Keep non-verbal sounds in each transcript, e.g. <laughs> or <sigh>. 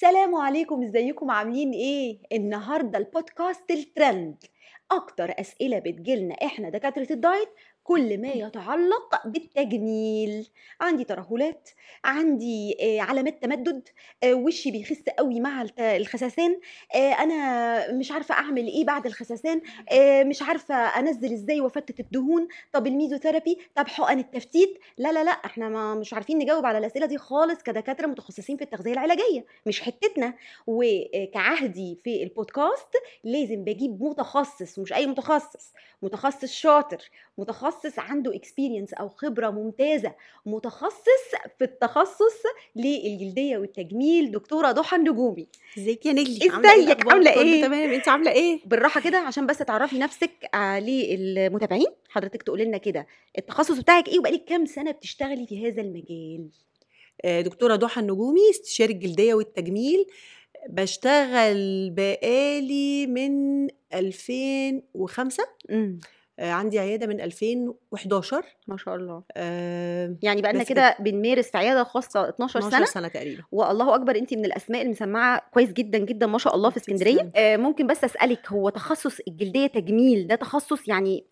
سلام عليكم إزيكم؟ عاملين إيه؟ النهارده البودكاست الترند. أكتر أسئلة بتجيلنا إحنا دكاترة ال diet كل ما يتعلق بالتجميل. عندي ترهلات عندي آه، علامات تمدد آه، وشي بيخس قوي مع الخساسان. آه، أنا مش عارفة أعمل إيه بعد الخساسان. مش عارفة أنزل إزاي وأفتت الدهون. طب الميزوثيرابي؟ طب حقن التفتيت؟ لا لا لا إحنا ما مش عارفين نجاوب على الأسئلة دي خالص كدكاترة متخصصين في التغذية العلاجية. مش حتتنا. وكعهدي في البودكاست لازم بجيب متخصص ومش أي متخصص متخصص شاطر متخصص عنده اكسبيرينس أو خبرة ممتازة متخصص في التخصص للجلدية والتجميل دكتورة ضحى النجومي. ازيك يا نجلي ازيك؟ الأخبار؟ عاملة كله إيه؟ تمام؟ انت عاملة إيه؟ بالراحة كده عشان بس تعرفي نفسك آه، للمتابعين. حضرتك تقولي لنا كده التخصص بتاعك إيه وبقالك كام سنة بتشتغلي في هذا المجال؟ آه، دكتورة ضحى النجومي استشاري الجلدية والتجميل. بشتغل بقالي من 2005 امم عندي عيادة من 2011 ما شاء الله. آه، يعني بقالنا بس كده بنمارس في عيادة خاصة 12 12 سنة. سنة تقريبا. والله أكبر انت من الأسماء المسمعة كويس جدا جدا ما شاء الله في. اسكندرية. آه ممكن بس أسألك هو تخصص الجلدية تجميل ده تخصص يعني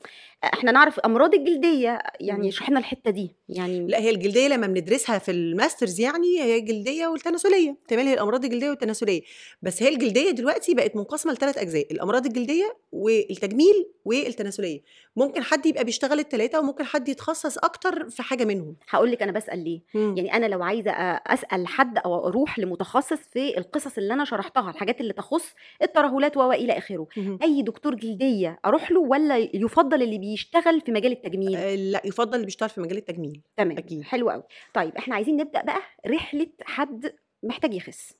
إحنا نعرف أمراض الجلدية يعني مم. اشرحي لنا الحتة دي يعني لا هي الجلدية لما بندرسها في الماسترز يعني هي الجلدية والتناسلية تمام هي الأمراض الجلدية والتناسلية بس هي الجلدية دلوقتي بقت منقسمة لثلاث أجزاء الأمراض الجلدية والتجميل والتناسلية ممكن حد يبقى بيشتغل الثلاثه وممكن حد يتخصص أكتر في حاجة منهم هقول لك أنا بسأل ليه يعني أنا لو عايزة أسأل حد أو أروح لمتخصص في القصص اللي أنا شرحتها الحاجات اللي تخص الترهلات و إلى آخره مهم. أي دكتور جلدية أروح له ولا يفضل اللي بيشتغل في مجال التجميل. آه، لا يفضل اللي بيشتغل في مجال التجميل تمام أكيد. حلو قوي طيب إحنا عايزين نبدأ بقى رحلة حد محتاج يخس.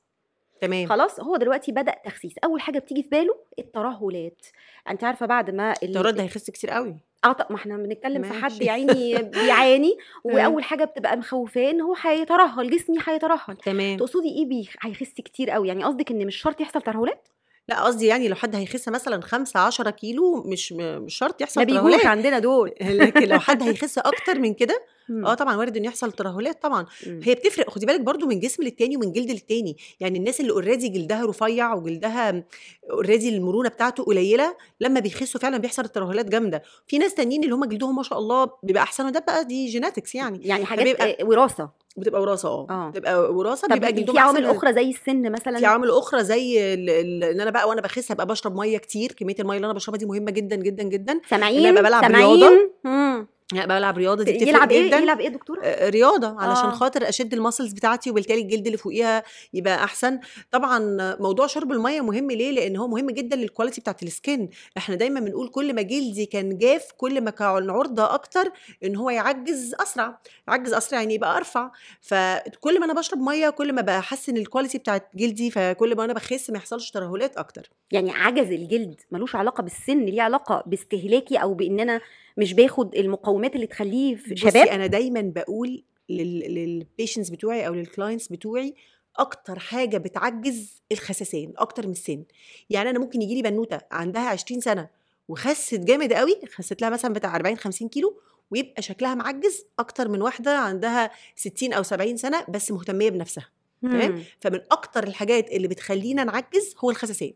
تمام. خلاص هو دلوقتي بدأ تخسيس. أول حاجة بتيجي في باله الترهلات. انت عارفة بعد ما ال- التورات ده هيخس كتير قوي آه طب ما إحنا بنتكلم في حد. يا عيني <laughs> بيعاني وأول حاجة بتبقى مخوفاه إن هو هيترهل جسمي هيترهل. تمام. تقصدي إيه بيه هيخس كتير قوي يعني قصدك إن مش شرط يحصل ترهلات؟ لا قصدي يعني لو حد هيخس مثلا 5 10 كيلو مش مش شرط يحصل ما بيجوش عندنا دول. <laughs> لكن لو حد <laughs> هيخس أكتر من كده مم. آه طبعا وارد إنه يحصل ترهلات طبعا. مم. هي بتفرق خدي بالك برضو من جسم للتاني ومن جلد للتاني. يعني الناس اللي already جلدها رفيع وجلدها already المرونة بتاعته قليلة لما بيخسوا فعلا بيحصل الترهلات جامدة. في ناس تانيين اللي هم جلدهم ما شاء الله بيبقى أحسن وده بقى دي genetics يعني. يعني حاجات فبيبقى- وراثة. بتبقى وراثة آه. آه. بتبقى وراثة بيبقى في جلدهم عوامل أحسن. أخرى زي السن مثلا؟ في عوامل أخرى زي ال- ال- إن أنا بقى وأنا بخس ابقى بشرب مية كتير كمية المية اللي أنا بشربها دي مهمة جدا جدا جدا. سامعين سامعين بلعب رياضة دي بتفرق يلعب إيه؟ جدا. يلعب إيه دكتورة؟ آه، رياضة علشان آه. خاطر أشد ال muscles بتاعتي وبالتالي الجلد اللي فوقيها يبقى أحسن. طبعا موضوع شرب المية مهم ليه؟ لأن هو مهم جدا لل quality بتاعت ال skin إحنا دايما بنقول كل ما جلدي كان جاف كل ما كان عرضة أكتر إن هو يعجز أسرع. يعجز أسرع يعني يبقى أرفع. فكل ما أنا بشرب مية كل ما بحسن ال quality بتاعت جلدي فكل ما أنا بخس ما يحصلش ترهلات أكتر. يعني عجز الجلد ملوش علاقة بالسن ليه علاقة باستهلاكي أو بإن أنا مش باخد المقومات اللي تخليه شباب؟ أنا دايما بقول لل patients بتوعي أو لل clients بتوعي أكتر حاجة بتعجز الخسسان أكتر من السن. يعني أنا ممكن يجي لي بنوتة عندها 20 سنة وخست جامد قوي خست لها مثلا بتاع 40 50 كيلو ويبقى شكلها معجز أكتر من واحدة عندها 60 أو 70 سنة بس مهتمية بنفسها تمام. فمن أكتر الحاجات اللي بتخلينا نعجز هو الخسسان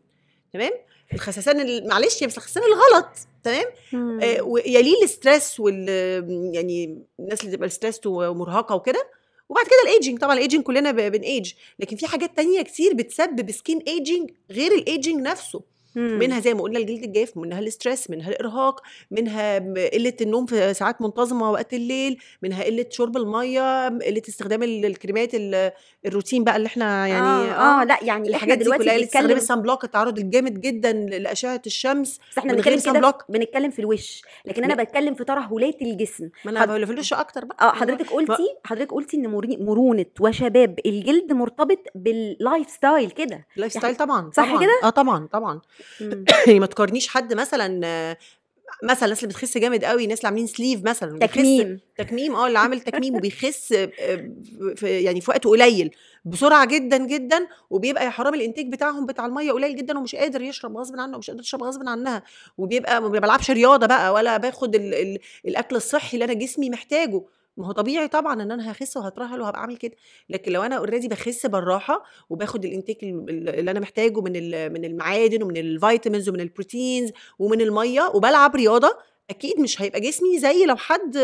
تمام؟ الخسسان ال- معلش بس الخسسان الغلط تمام. آه، ويليه ال stress وال يعني الناس اللي بتبقى stress ومرهقة وكده. وبعد كده ال aging طبعا ال aging كلنا ب- بنأيج لكن في حاجات تانية كتير بتسبب skin aging غير ال aging نفسه. مم. منها زي ما قلنا الجلد الجاف منها ال stress منها الإرهاق منها قلة النوم في ساعات منتظمة وقت الليل منها قلة شرب المية قلة استخدام ال- الكريمات ال- الروتين بقى اللي إحنا يعني آه, آه لأ يعني الحاجات دي كلها اللي استخدام ال sun block التعرض الجامد جدا لأشعة الشمس بس إحنا بنتكلم كده. بنتكلم في الوش لكن أنا بتكلم في ترهلات الجسم ما أنا حض- في الوش أكتر بقى آه حضرتك قلتي حضرتك قلتي إن مرونة وشباب الجلد مرتبط بال lifestyle كده ال lifestyle طبعا صح كده؟ آه طبعا طبعا. <coughs> يعني ما تقارنيش حد مثلا مثلا الناس اللي بتخس جامد قوي الناس اللي عاملين sleeve مثلا تكميم. تكميم آه اللي عامل <laughs> تكميم وبيخس آه، في يعني في وقت قليل بسرعة جدا جدا وبيبقى يا حرام الإنتاج بتاعهم بتاع المية قليل جدا ومش قادر يشرب غصب عنه ومش قادر يشرب غصب عنها وبيبقى ما بلعبش رياضة بقى ولا باخد ال ال الأكل الصحي اللي أنا جسمي محتاجه. ما هو طبيعي طبعا إن أنا هخس وهترهل وهبقى أعمل كده لكن لو أنا already بخس بالراحة وباخد ال intake ال- ال- اللي أنا محتاجه من من المعادن ومن ال vitamins ومن ال proteins ومن المية وبلعب رياضة أكيد مش هيبقى جسمي زي لو حد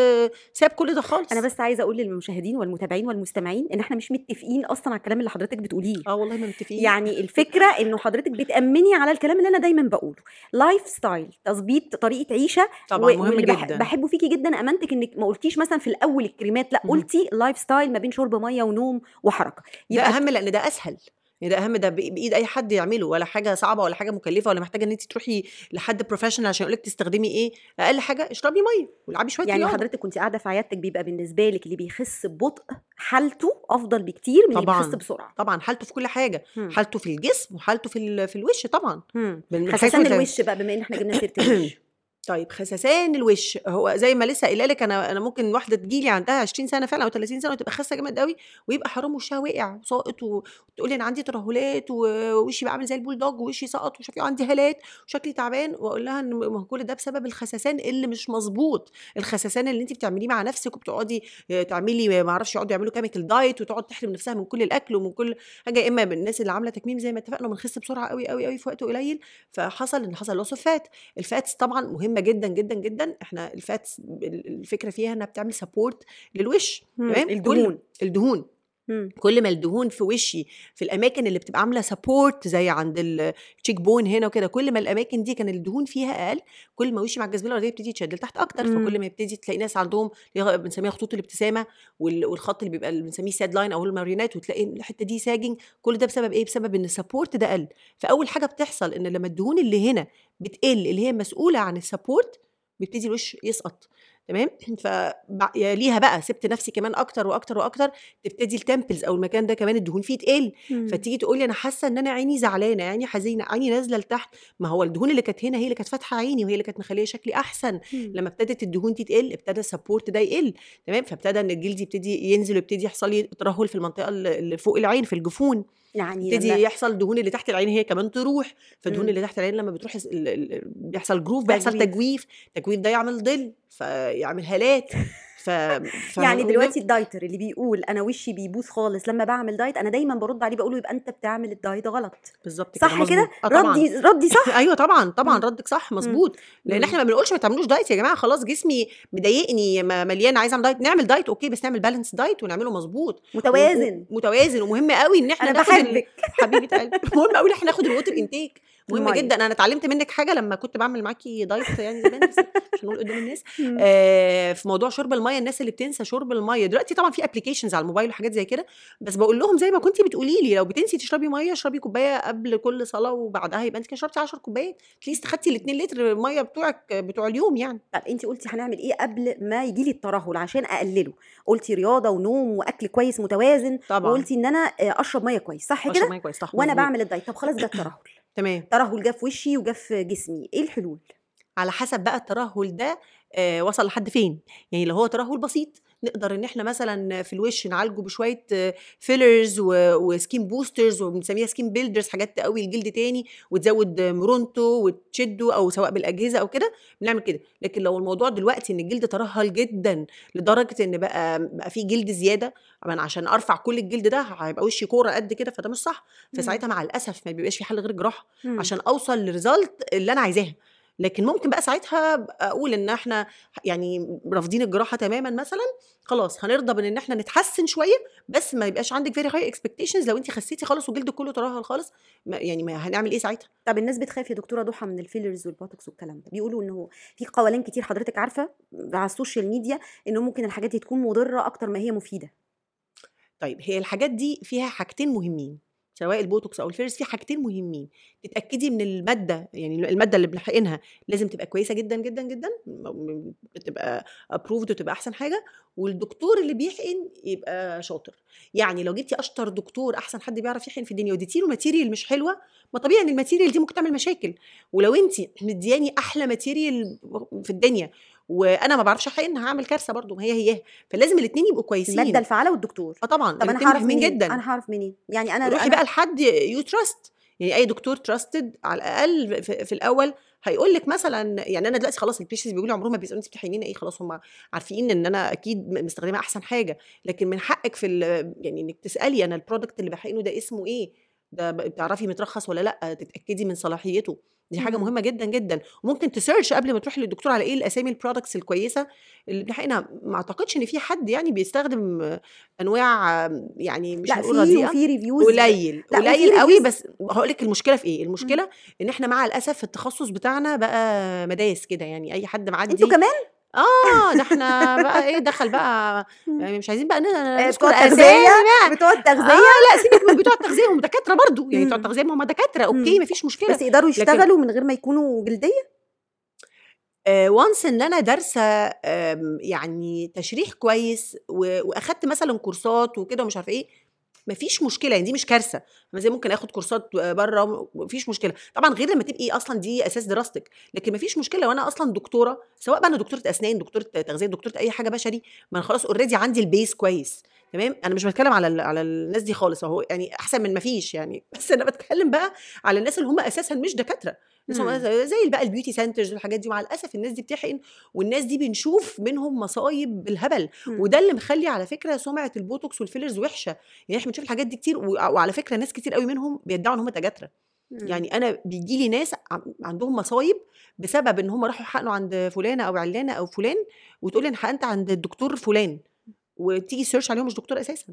ساب كل ده خالص. أنا بس عايزة أقول للمشاهدين والمتابعين والمستمعين إن إحنا مش متفقين أصلا على الكلام اللي حضرتك بتقوليه. آه والله ما متفقين. يعني الفكرة إنه حضرتك بتأمني على الكلام اللي أنا دايما بقوله. lifestyle تظبيط طريقة عيشة طبعا و- مهم جدا. بحبه فيكي جدا أمانتك إنك ما قلتيش مثلا في الأول الكريمات لا. قلتي lifestyle ما بين شرب مية ونوم وحركة. ده يبقى أهم لأن ده أسهل. يعني ده أهم ده بإيد أي حد يعمله ولا حاجة صعبة ولا حاجة مكلفة ولا محتاجة إن انت تروحي لحد professional عشان يقول لك تستخدمي إيه أقل حاجة اشربي مية والعبي شوية يعني حضرتك كنت قاعدة في عيادتك بيبقى بالنسبة لك اللي بيخس ببطء حالته أفضل بكتير من اللي طبعاً. بيخس بسرعة طبعا حالته في كل حاجة مم. حالته في الجسم وحالته في في الوش طبعا الت- الوش بقى بما إن إحنا جبنا سيرة الوش <coughs> طيب خسسان الوش. هو زي ما لسه قايلة لك أنا أنا ممكن واحدة تجيلي عندها 20 سنة فعلا أو 30 سنة وتبقى خاسة جامد قوي ويبقى حرام وشها وقع وساقط و- وتقول لي أنا عندي ترهلات ووشي بقى عامل زي البولدوج ووشي سقط إيه وعندي هالات وشكلي تعبان وأقول لها إن كل ده بسبب الخسسان اللي مش مظبوط. الخسسان اللي انت بتعمليه مع نفسك وبتقعدي آه، تعملي ما أعرفش يقعدوا يعملوا chemical diet وتقعد تحرم نفسها من كل الأكل ومن كل حاجة إما الناس اللي عاملة تكميم زي ما اتفقنا وبنخس بسرعة قوي قوي قوي في وقت قليل. فحصل إن حصل loss fat ال fats طبعا مهمة جدا جدا جدا إحنا ال fats ال- الفكرة فيها إنها بتعمل support للوش. تمام الدهون. الدهون مم. كل ما الدهون في وشي في الأماكن اللي بتبقى عاملة support زي عند ال cheek bone هنا وكده كل ما الأماكن دي كان الدهون فيها أقل كل ما وشي مع الجاذبية الأرضية يبتدي يتشد لتحت أكتر مم. فكل ما يبتدي تلاقي ناس عندهم بنسميها خطوط الابتسامة وال- والخط اللي بيبقى اللي بنسميه sad line أو الماريونات وتلاقي الحتة دي sagging كل ده بسبب إيه بسبب إن ال support ده قل فأول حاجة بتحصل إن لما الدهون اللي هنا بتقل اللي هي مسؤولة عن ال support بيبتدي الوش يسقط تمام؟ فيليها بقى سبت نفسي كمان أكتر وأكتر وأكتر تبتدي ال temples أو المكان ده كمان الدهون فيه تقل مم. فتيجي تقول لي أنا حاسة إن أنا عيني زعلانة عيني حزينة عيني نازلة لتحت. ما هو الدهون اللي كانت هنا هي اللي كانت فاتحة عيني وهي اللي كانت مخلية شكلي أحسن. مم. لما ابتدت الدهون دي تقل ابتدى ال support ده يقل. تمام؟ فابتدى إن الجلد يبتدي ينزل ويبتدي يحصل لي ترهل في المنطقة اللي فوق العين في الجفون. يعني يبتدي لما يحصل الدهون اللي تحت العين هي كمان تروح فالدهون مم. اللي تحت العين لما بتروح بيحصل جروف بيحصل تجويف. تجويف ده يعمل ظل فيعمل هالات <laughs> ف... يعني دلوقتي ال dieter اللي بيقول أنا وشي بيبوظ خالص لما بعمل diet أنا دايما برد عليه بقول له يبقى أنت بتعمل ال diet غلط. بالظبط كده صح. كده؟ آه ردي ردي صح. <laughs> أيوه طبعا طبعا مم. ردك صح مظبوط. لأن. إحنا ما بنقولش ما تعملوش diet يا جماعة خلاص جسمي مضايقني مليان عايز أعمل دايت نعمل diet okay بس نعمل balanced diet ونعمله مظبوط. متوازن. و- متوازن. ومهم قوي إن إحنا أنا ناخد ال- بحبك. <laughs> حبيبة قلبي. مهم قوي إن إحنا ناخد ال water intake مهم المية. جدا. أنا اتعلمت منك حاجة لما كنت بعمل معاكي diet يعني زمان مش هنقول قدام الناس. <laughs> آه في موضوع شرب المية الناس اللي بتنسى شرب المية. دلوقتي طبعا في applications على الموبايل وحاجات زي كده بس بقول لهم زي ما كنتي بتقولي لي لو بتنسي تشربي مية اشربي كوباية قبل كل صلاة وبعدها يبقى أنت كده شربتي 10 كوبايات. at least خدتي ال 2 لتر مية بتوعك بتوع اليوم يعني. طب أنت قلتي هنعمل إيه قبل ما يجي لي الترهل؟ عشان أقلله. قلتي رياضة ونوم وأكل كويس متوازن طبعا. وقلتي إن أنا آه، أشرب مية كويس صح أشرب كده؟ وأنا. بعمل ال diet. طب خلاص جه <coughs> الترهل. تمام. ترهل جه في وشي وجه في جسمي. إيه الحلول؟ على حسب بقى الترهل ده آه وصل لحد فين؟ يعني لو هو ترهل بسيط نقدر إن إحنا مثلا في الوش نعالجه بشوية fillers و skin boosters وبنسميها skin builders حاجات تقوي الجلد تاني وتزود مرونته وتشده أو سواء بالأجهزة أو كده بنعمل كده. لكن لو الموضوع دلوقتي إن الجلد ترهل جدا لدرجة إن بقى بقى في جلد زيادة طبعا عشان أرفع كل الجلد ده هيبقى وشي كورة قد كده فده مش صح. فساعتها مع الأسف ما بيبقاش في حل غير جراحة. عشان أوصل لل result اللي أنا عايزاها. لكن ممكن بقى ساعتها أقول إن إحنا يعني رافضين الجراحة تماما مثلا خلاص هنرضى بإن ان إحنا نتحسن شوية بس ما يبقاش عندك very high expectations لو أنت خسيتي خالص وجلدك كله ترهل خالص يعني ما هنعمل إيه ساعتها؟ طب الناس بتخاف يا دكتورة ضحى من ال fillers والبوتوكس والكلام ده بيقولوا إنه في قولات كتير حضرتك عارفة على السوشيال ميديا إنه ممكن الحاجات دي تكون مضرة أكتر ما هي مفيدة. طيب هي الحاجات دي فيها حاجتين مهمين. سواء البوتوكس أو ال fillers في حاجتين مهمين. تتأكدي من المادة يعني المادة اللي بنحقنها لازم تبقى كويسة جدا جدا جدا تبقى approved وتبقى أحسن حاجة والدكتور اللي بيحقن يبقى شاطر. يعني لو جبتي أشطر دكتور أحسن حد بيعرف يحقن في الدنيا واديتي له material مش حلوة ما طبيعي إن ال material دي ممكن تعمل مشاكل ولو انت مدياني أحلى material في الدنيا وأنا ما بعرفش احقن هعمل كارثة برضو ما هي هي فلازم الاثنين يبقوا كويسين. المادة الفعالة والدكتور. آه طبعا طب أنا هعرف منين؟ جدا. أنا هعرف منين؟ يعني أنا روحي أنا بقى لحد you trust يعني أي دكتور trusted على الأقل في, في الأول هيقول لك مثلا يعني أنا دلوقتي خلاص ال patients بيقولوا عمرهم ما بيسألوني انت بتحقني إيه؟ خلاص هم عارفين إن أنا أكيد مستخدمة أحسن حاجة. لكن من حقك في يعني إنك تسألي أنا ال product اللي بحقنه ده اسمه إيه؟ ده بتعرفي مترخص ولا لأ؟ تتأكدي من صلاحيته. دي حاجة مم. مهمة جدا جدا. وممكن ت search قبل ما تروحي للدكتور على إيه الأسامي ال products الكويسة اللي بنحقنها ما أعتقدش إن في حد يعني بيستخدم أنواع يعني مش لأ في وفي reviews قليل قليل قوي بس هقول لك المشكلة في إيه. المشكلة إن إحنا مع الأسف التخصص بتاعنا بقى متداس كده يعني أي حد معدي أنتوا كمان؟ آه ده إحنا بقى إيه <laughs> دخل بقى يعني مش عايزين بقى ن- آه، نذكر بتوع اسامي التغذية؟ بتوع التغذية؟ آه لا سيبك من بتوع التغذية هم دكاترة برضو. يعني بتوع مم. التغذية ما هم دكاترة okay مم. مفيش مشكلة. بس يقدروا يشتغلوا من غير ما يكونوا جلدية؟ once إن أنا دارسة يعني تشريح كويس وأخدت مثلا كورسات وكده ومش عارفة إيه مفيش مشكلة يعني دي مش كارثة. ما زي ممكن آخد كورسات بره مفيش مشكلة. طبعا غير لما تبقي أصلا دي أساس دراستك. لكن مفيش مشكلة وأنا أصلا دكتورة سواء بقى أنا دكتورة أسنان دكتورة تغذية دكتورة أي حاجة بشري ما أنا خلاص already عندي ال base كويس. تمام؟ أنا مش بتكلم على على الناس دي خالص. اهو يعني أحسن من مفيش يعني. <laughs> بس أنا بتكلم بقى على الناس اللي هم أساسا مش دكاترة. زي زي بقى ال beauty centers والحاجات دي ومع الأسف الناس دي بتحقن والناس دي بنشوف منهم مصايب بالهبل. مم. وده اللي مخلي على فكرة سمعة البوتوكس وال fillers وحشة. يعني إحنا بنشوف الحاجات دي كتير وعلى فكرة ناس كتير قوي منهم بيدعوا إن هم دكاترة. مم. يعني أنا بيجي لي ناس عندهم مصايب بسبب إن هم راحوا حقنوا عند فلانة أو علانة أو فلان وتقول لي أنا حقنت عند الدكتور فلان. وتيجي search عليهم مش دكتور أساسا.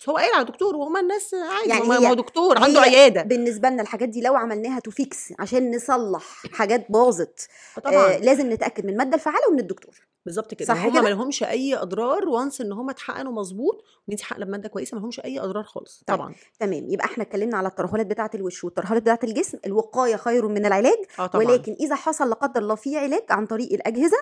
بس هو قايل على دكتور وهم الناس عادي يعني هي- هو دكتور عنده عيادة. بالنسبة لنا الحاجات دي لو عملناها to fix عشان نصلح حاجات باظت آه لازم نتأكد من الماده الفعالة ومن الدكتور. بالظبط كده صح هم كده؟ ما لهمش أي أضرار once إن هم اتحقنوا مظبوط وإن انت حاقنة بمادة كويسة ما لهمش أي أضرار خالص طيب. طبعا. تمام يبقى إحنا اتكلمنا على الترهلات بتاعة الوش والترهلات بتاعة الجسم الوقاية خير من العلاج آه طبعا. ولكن إذا حصل لا قدر الله في علاج عن طريق الأجهزة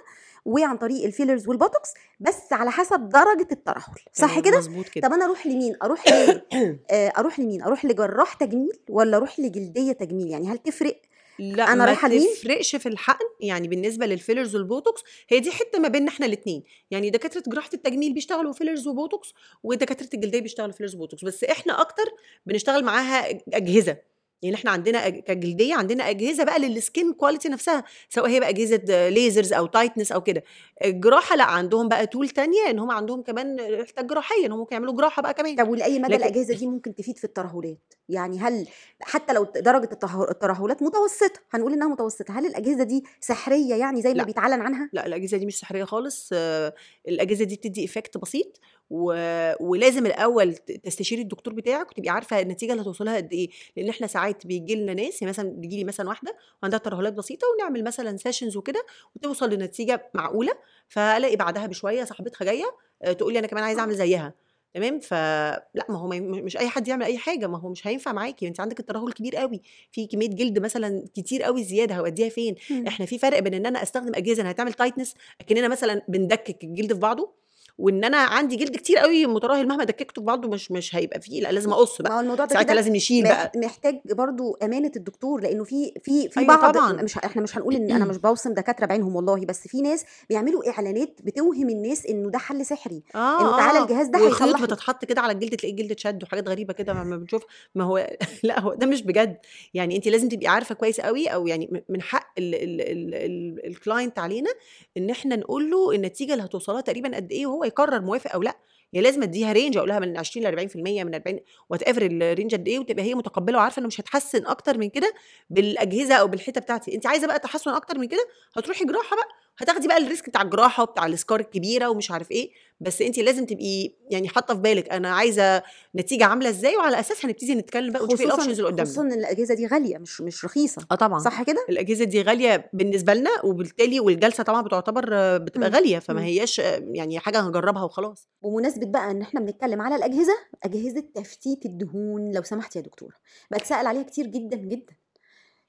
وعن طريق ال fillers والبوتوكس بس على حسب درجة الترهل صح كده؟ مظبوط كده. طب أنا أروح لمين؟ أروح ل <coughs> آه، أروح لمين؟ أروح لجراح تجميل ولا أروح لجلدية تجميل؟ يعني هل تفرق؟ لا أنا ما رايحة لمين؟ تفرقش في الحقن يعني بالنسبة لل fillers والبوتوكس هي دي حتة ما بيننا إحنا الاثنين يعني دكاترة جراحة التجميل بيشتغلوا fillers وبوتوكس ودكاترة الجلدية بيشتغلوا fillers وبوتوكس بس إحنا أكتر بنشتغل معاها أجهزة يعني إحنا عندنا كجلدية عندنا أجهزة بقى لل skin quality نفسها سواء هي بقى أجهزة lasers أو tightness أو كده. الجراحة لأ عندهم بقى tool تانية إن هم عندهم كمان حتة جراحية إن هم ممكن يعملوا جراحة بقى كمان. طب ولاي مدى لكن- الأجهزة دي ممكن تفيد في الترهلات؟ يعني هل حتى لو درجة التره- الترهلات متوسطة هنقول إنها متوسطة هل الأجهزة دي سحرية يعني زي ما لأ. بيتعلن عنها؟ لأ الأجهزة دي مش سحرية خالص. آه، الأجهزة دي بتدي effect بسيط. و... ولازم الأول تستشيري الدكتور بتاعك وتبقي عارفة النتيجة اللي هتوصلها قد إيه. لأن إحنا ساعات بيجي لنا ناس يعني مثلا بيجي لي مثلا واحدة وعندها ترهلات بسيطة ونعمل مثلا sessions وكده وتوصل لنتيجة معقولة فألاقي بعدها بشوية صاحبتها جاية آه، تقول لي أنا كمان عايزة أعمل زيها. تمام؟ فلا ما هو مش أي حد يعمل أي حاجة ما هو مش هينفع معاكي انت عندك الترهل كبير قوي في كمية جلد مثلا كتير قوي زيادة هوديها فين؟ إحنا في فرق بين إن أنا أستخدم أجهزة إنها تعمل tightness أكننا مثلا بندكك الجلد في بعضه وإن أنا عندي جلد كتير قوي مترهل مهما دككته بعضه مش مش هيبقى فيه لأ لازم أقص ما بقى هو الموضوع ده ساعتها لازم نشيل بقى محتاج برضو أمانة الدكتور لأنه في في في أيوة بعض طبعاً. مش إحنا مش هنقول إن أنا <clears throat> مش بوصم دكاترة بعينهم والله بس في ناس بيعملوا إعلانات بتوهم الناس إنه ده حل سحري آه إنه تعالى آه. الجهاز ده لك. بتتحط كده على الجلد تلاقي الجلد اتشد وحاجات غريبة كده ما بنشوف ما هو <laughs> لأ هو ده مش بجد يعني انت لازم تبقي عارفة كويس قوي أو يعني من حق ال client علينا إن إحنا نقول له النتيجة اللي هتوصلها تقريبا قد إيه وهو يقرر موافق أو لأ يعني لازم أديها range أقول لها من 20 ل 40% من 40 whatever ال range قد إيه وتبقى هي متقبلة وعارفة إنه مش هتحسن أكتر من كده بالأجهزة أو بالحته بتاعتي. انت عايزة بقى تحسن أكتر من كده هتروحي جراحة بقى هتاخدي بقى ال risk بتاع الجراحة وبتاع ال scar الكبيرة ومش عارف إيه بس انت لازم تبقي يعني حاطة في بالك أنا عايزة نتيجة عاملة إزاي وعلى اساسها نبتدي نتكلم بقى ونشوف خصوصا ال options اللي خصوصا قدامنا. ان الأجهزة دي غالية مش مش رخيصة. آه طبعا. صح كده؟ الأجهزة دي غالية بالنسبة لنا وبالتالي والجلسة طبعا بتعتبر بتبقى مم. غالية فما مم. هياش يعني حاجة هنجربها وخلاص. بمناسبة بقى إن إحنا بنتكلم على الأجهزة أجهزة تفتيت الدهون لو سمحت يا دكتورة. بتسأل عليها كتير جدا جدا.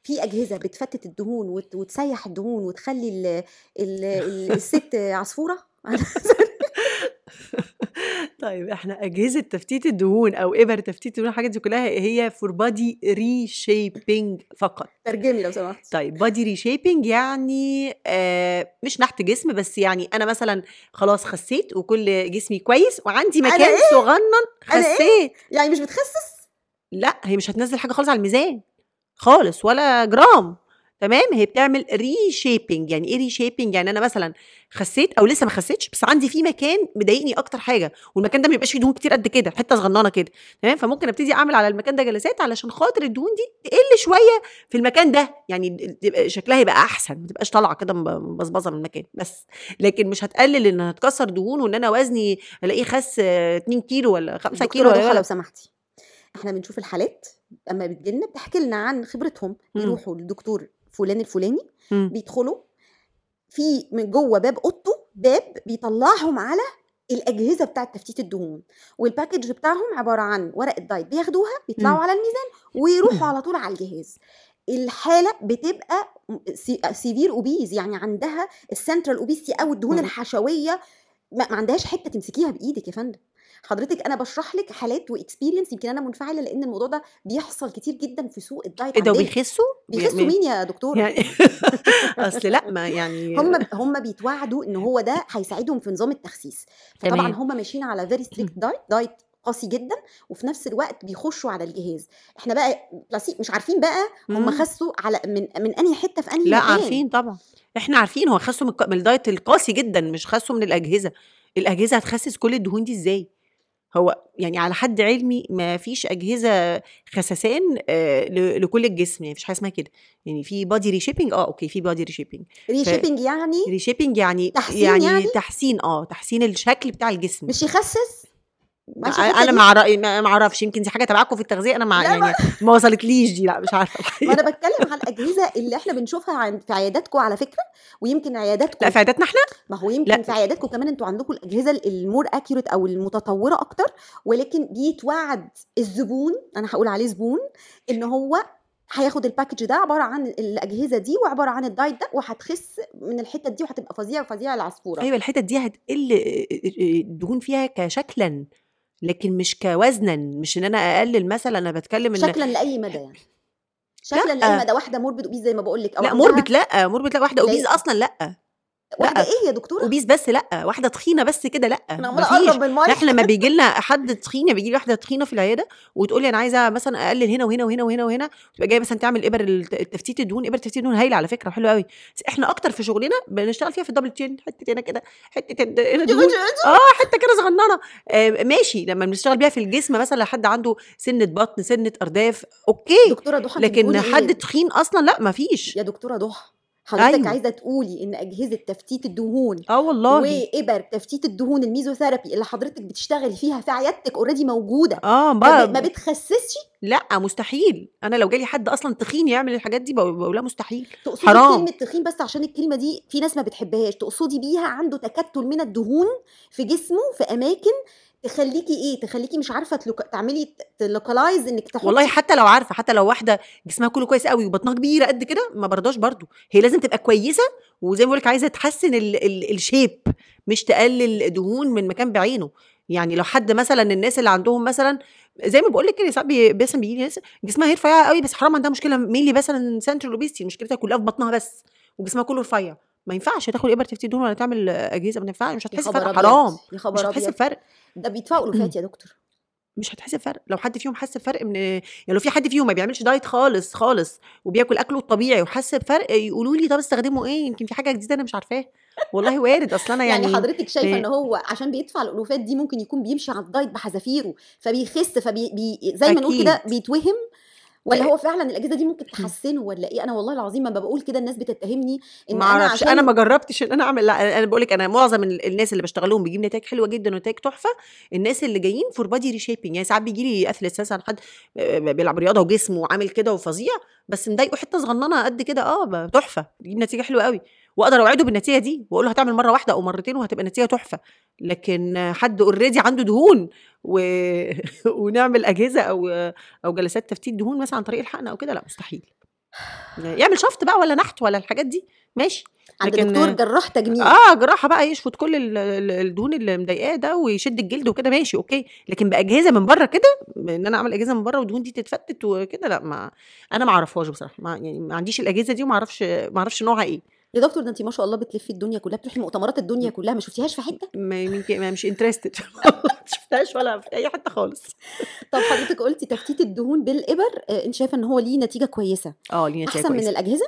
في أجهزة بتفتت الدهون وت- وتسيح الدهون وتخلي ال ال ال الست عصفورة؟ <laughs> طيب إحنا أجهزة تفتيت الدهون أو ابر تفتيت الدهون الحاجات دي كلها هي for body reshaping فقط. ترجمي لو سمحت. طيب body reshaping يعني آه مش نحت جسم بس يعني أنا مثلا خلاص خسيت وكل جسمي كويس وعندي مكان إيه؟ صغنن أنا إيه؟ خسيت. يعني مش بتخسس؟ لا هي مش هتنزل حاجة خالص على الميزان. خالص ولا جرام. تمام؟ هي بتعمل reshaping يعني إيه reshaping يعني أنا مثلا خسيت أو لسه ما خسيتش بس عندي في مكان مضايقني أكتر حاجة والمكان ده ما يبقاش فيه دهون كتير قد كده حتة صغننة كده. تمام؟ فممكن أبتدي أعمل على المكان ده جلسات علشان خاطر الدهون دي تقل شوية في المكان ده. يعني شكلها يبقى أحسن ما تبقاش طالعة كده مبصبصه من المكان بس. لكن مش هتقلل إن هتكسر دهون وإن أنا وزني ألاقيه خس 2 كيلو ولا 5 كيلو ولا لو سمحتي. إحنا بنشوف الحالات أما بتجيلنا بتحكي لنا عن خبرتهم. بيروحوا للدكتور فلان الفلاني مم. بيدخلوا في من جوه باب أوضته باب بيطلعهم على الأجهزة بتاعة تفتيت الدهون وال package بتاعهم عبارة عن ورقه diet بياخدوها بيطلعوا مم. على الميزان ويروحوا على طول على الجهاز الحالة بتبقى severe obese يعني عندها ال central obesity أو الدهون. الحشوية ما ما عندهاش حتة تمسكيها بإيدك يا فندم حضرتك أنا بشرح لك حالات و experience يمكن أنا منفعلة لأن الموضوع ده بيحصل كتير جدا في سوق ال diet إيه ده بيخسوا بي- مين يا دكتور؟ يعني <laughs> أصل لأ ما يعني هم هم بيتوعدوا إن هو ده هيساعدهم في نظام التخسيس. فطبعا. هم ماشيين على very strict diet diet قاسي جدا وفي نفس الوقت بيخشوا على الجهاز. إحنا بقى مش عارفين بقى هم. خسوا على من من أنهي حتة في أنهي لأ مكان. عارفين طبعا. إحنا عارفين هو خسوا من ال diet القاسي جدا مش خسوا من الأجهزة. الأجهزة هتخسس كل الدهون دي إزاي؟ هو يعني على حد علمي ما فيش أجهزة خسسان آه، لكل الجسم يعني مفيش حاجة اسمها كده. يعني في body reshaping آه okay في body reshaping reshaping يعني؟ reshaping يعني تحسين يعني, يعني؟ تحسين آه تحسين الشكل بتاع الجسم. مش يخسس؟ ماشي أنا؟ ما أعرف- ما أعرفش يمكن دي حاجة تبعكم في التغذية أنا مع يعني <laughs> ما وصلتليش دي لا مش عارفة. أنا بتكلم على الأجهزة اللي إحنا بنشوفها عند في عياداتكم على فكرة ويمكن عياداتكم لا في عياداتنا إحنا ما هو يمكن لا. في عياداتكم كمان أنتوا عندكم الأجهزة ال more accurate أو المتطورة أكتر ولكن بيتوعد الزبون أنا هقول عليه زبون إن هو هياخد ال package ده عبارة عن الأجهزة دي وعبارة عن ال diet ده وهتخس من الحتة دي وهتبقى فظيعة فظيعة العصفوره أيوه الحتت دي هتقل الدهون فيها كشكلا لكن مش كوزنا مش إن أنا أقلل مثلا أنا بتكلم إن شكلا لأي مدى يعني شكلا لأ. لاي مدى واحدة morbid obese زي ما بقول لك لأ morbid لأ morbid لأ واحدة. obese أصلا لأ واحدة لأ. إيه يا دكتورة؟ obese بس لأ واحدة تخينة بس كده لأ أنا عمالة مفيش. أقرب من المايك إحنا لما بيجي <laughs> لنا حد تخين بيجي لي واحدة تخينة في العيادة وتقول لي أنا عايزة مثلا أقلل هنا وهنا وهنا وهنا وهنا تبقى جاية مثلا تعمل إبر الت- التفتيت الدهون إبر تفتيت الدهون هايلة على فكرة وحلوة قوي بس إحنا أكتر في شغلنا بنشتغل فيها في ال double chin حتة هنا كده حتة هنا دهون. آه حتة كده صغننة. آه ماشي. لما بنشتغل بيها في الجسم مثلا لحد عنده سنة بطن سنة أرداف okay. دكتورة ضحى لكن حد إيه؟ تخين أصلا لأ مفيش. يا دكتورة ضحى حضرتك أيوة. عايزة تقولي إن أجهزة تفتيت الدهون آه والله وإبر تفتيت الدهون الميزوثيرابي اللي حضرتك بتشتغلي فيها في عيادتك already موجودة آه ما, بتخسسش لأ مستحيل أنا لو جالي حد أصلا تخين يعمل الحاجات دي بقول لا مستحيل تقصدي حرام. كلمة تخين بس عشان الكلمة دي في ناس ما بتحبهاش تقصدي بيها عنده تكتل من الدهون في جسمه في أماكن تخليكي إيه؟ تخليكي مش عارفة ت loc... تعملي ت localize إنك تحطي والله حتى لو عارفة حتى لو واحدة جسمها كله كويس قوي وبطنها كبيرة قد كده ما برضاش برضو. هي لازم تبقى كويسة وزي ما بقول لك عايزة تحسن ال ال ال shape مش تقلل دهون من مكان بعينه. يعني لو حد مثلا الناس اللي عندهم مثلا زي ما بقول لك كده ساعات مثلا بيجي ناس جسمها هي رفيعه قوي بس حرام عندها مشكلة. mainly مثلا central obesity مشكلتها كلها في بطنها بس وجسمها كله رفيع. ما ينفعش تاخد إبرة تفتيت دهون ولا تعمل أجهزة ما ينفعش مش هتحس خبر فرق أبيض، حرام. يا مش هتحس بفرق. ده بيدفعوا ألوفات يا دكتور مش هتحس بفرق لو حد فيهم حس بفرق من يعني لو في حد فيهم ما بيعملش diet خالص خالص وبياكل أكله الطبيعي وحس بفرق يقولوا لي طب استخدمه إيه يمكن في حاجة جديدة أنا مش عارفاها والله وارد أصل أنا يعني, يعني, حضرتك شايفة. إن هو عشان بيدفع الألوفات دي ممكن يكون بيمشي على ال diet بحذافيره فبيخس فبي بي زي ما نقول. كده بيتوهم ولا. هو فعلا الأجهزة دي ممكن تحسنه ولا إيه؟ أنا والله العظيم ما بقول كده الناس بتتهمني إن ما أنا عشان أنا ما جربتش إن أنا أعمل لأ أنا بقول لك أنا معظم ال- الناس اللي بشتغل لهم بيجيب نتائج حلوة جدا ونتائج تحفة. الناس اللي جايين for body reshaping يعني ساعات بيجي لي athlete مثلا حد بيلعب رياضة وجسمه وعامل كده وفظيع بس مضايقه حتة صغننة قد كده. آه تحفة بيجيب نتيجة حلوة قوي واقدر اوعده بالنتيجة دي واقول له هتعمل مرة واحدة أو مرتين وهتبقى نتيجة تحفة. لكن حد already عنده دهون و... <laughs> ونعمل أجهزة أو أو جلسات تفتيت دهون مثلا عن طريق الحقن أو كده لا مستحيل. يعمل شفط بقى ولا نحت ولا الحاجات دي ماشي. عند لكن- دكتور جراح تجميل. آه جراحة بقى يشفط كل ال- ال- الدهون اللي مضايقاه ده ويشد الجلد وكده ماشي okay. لكن بأجهزة من بره كده إن أنا أعمل أجهزة من بره والدهون دي تتفتت وكده لا ما أنا ما أعرفهاش بصراحة ما يعني ما عنديش الأجهزة دي وما أعرفش ما أعرفش نوعها إيه. يا دكتور ده انت ما شاء الله بتلفي الدنيا كلها بتروحي مؤتمرات الدنيا كلها ما شفتيهاش في حتة؟ ما يمكن ما مش <laughs> <laughs> interested شفتهاش ولا في أي حتة خالص. طب حضرتك قلتي تفتيت الدهون بالإبر آه، انت شايفة إن هو ليه نتيجة كويسة. آه ليه نتيجة أحسن من كويسة. الأجهزة؟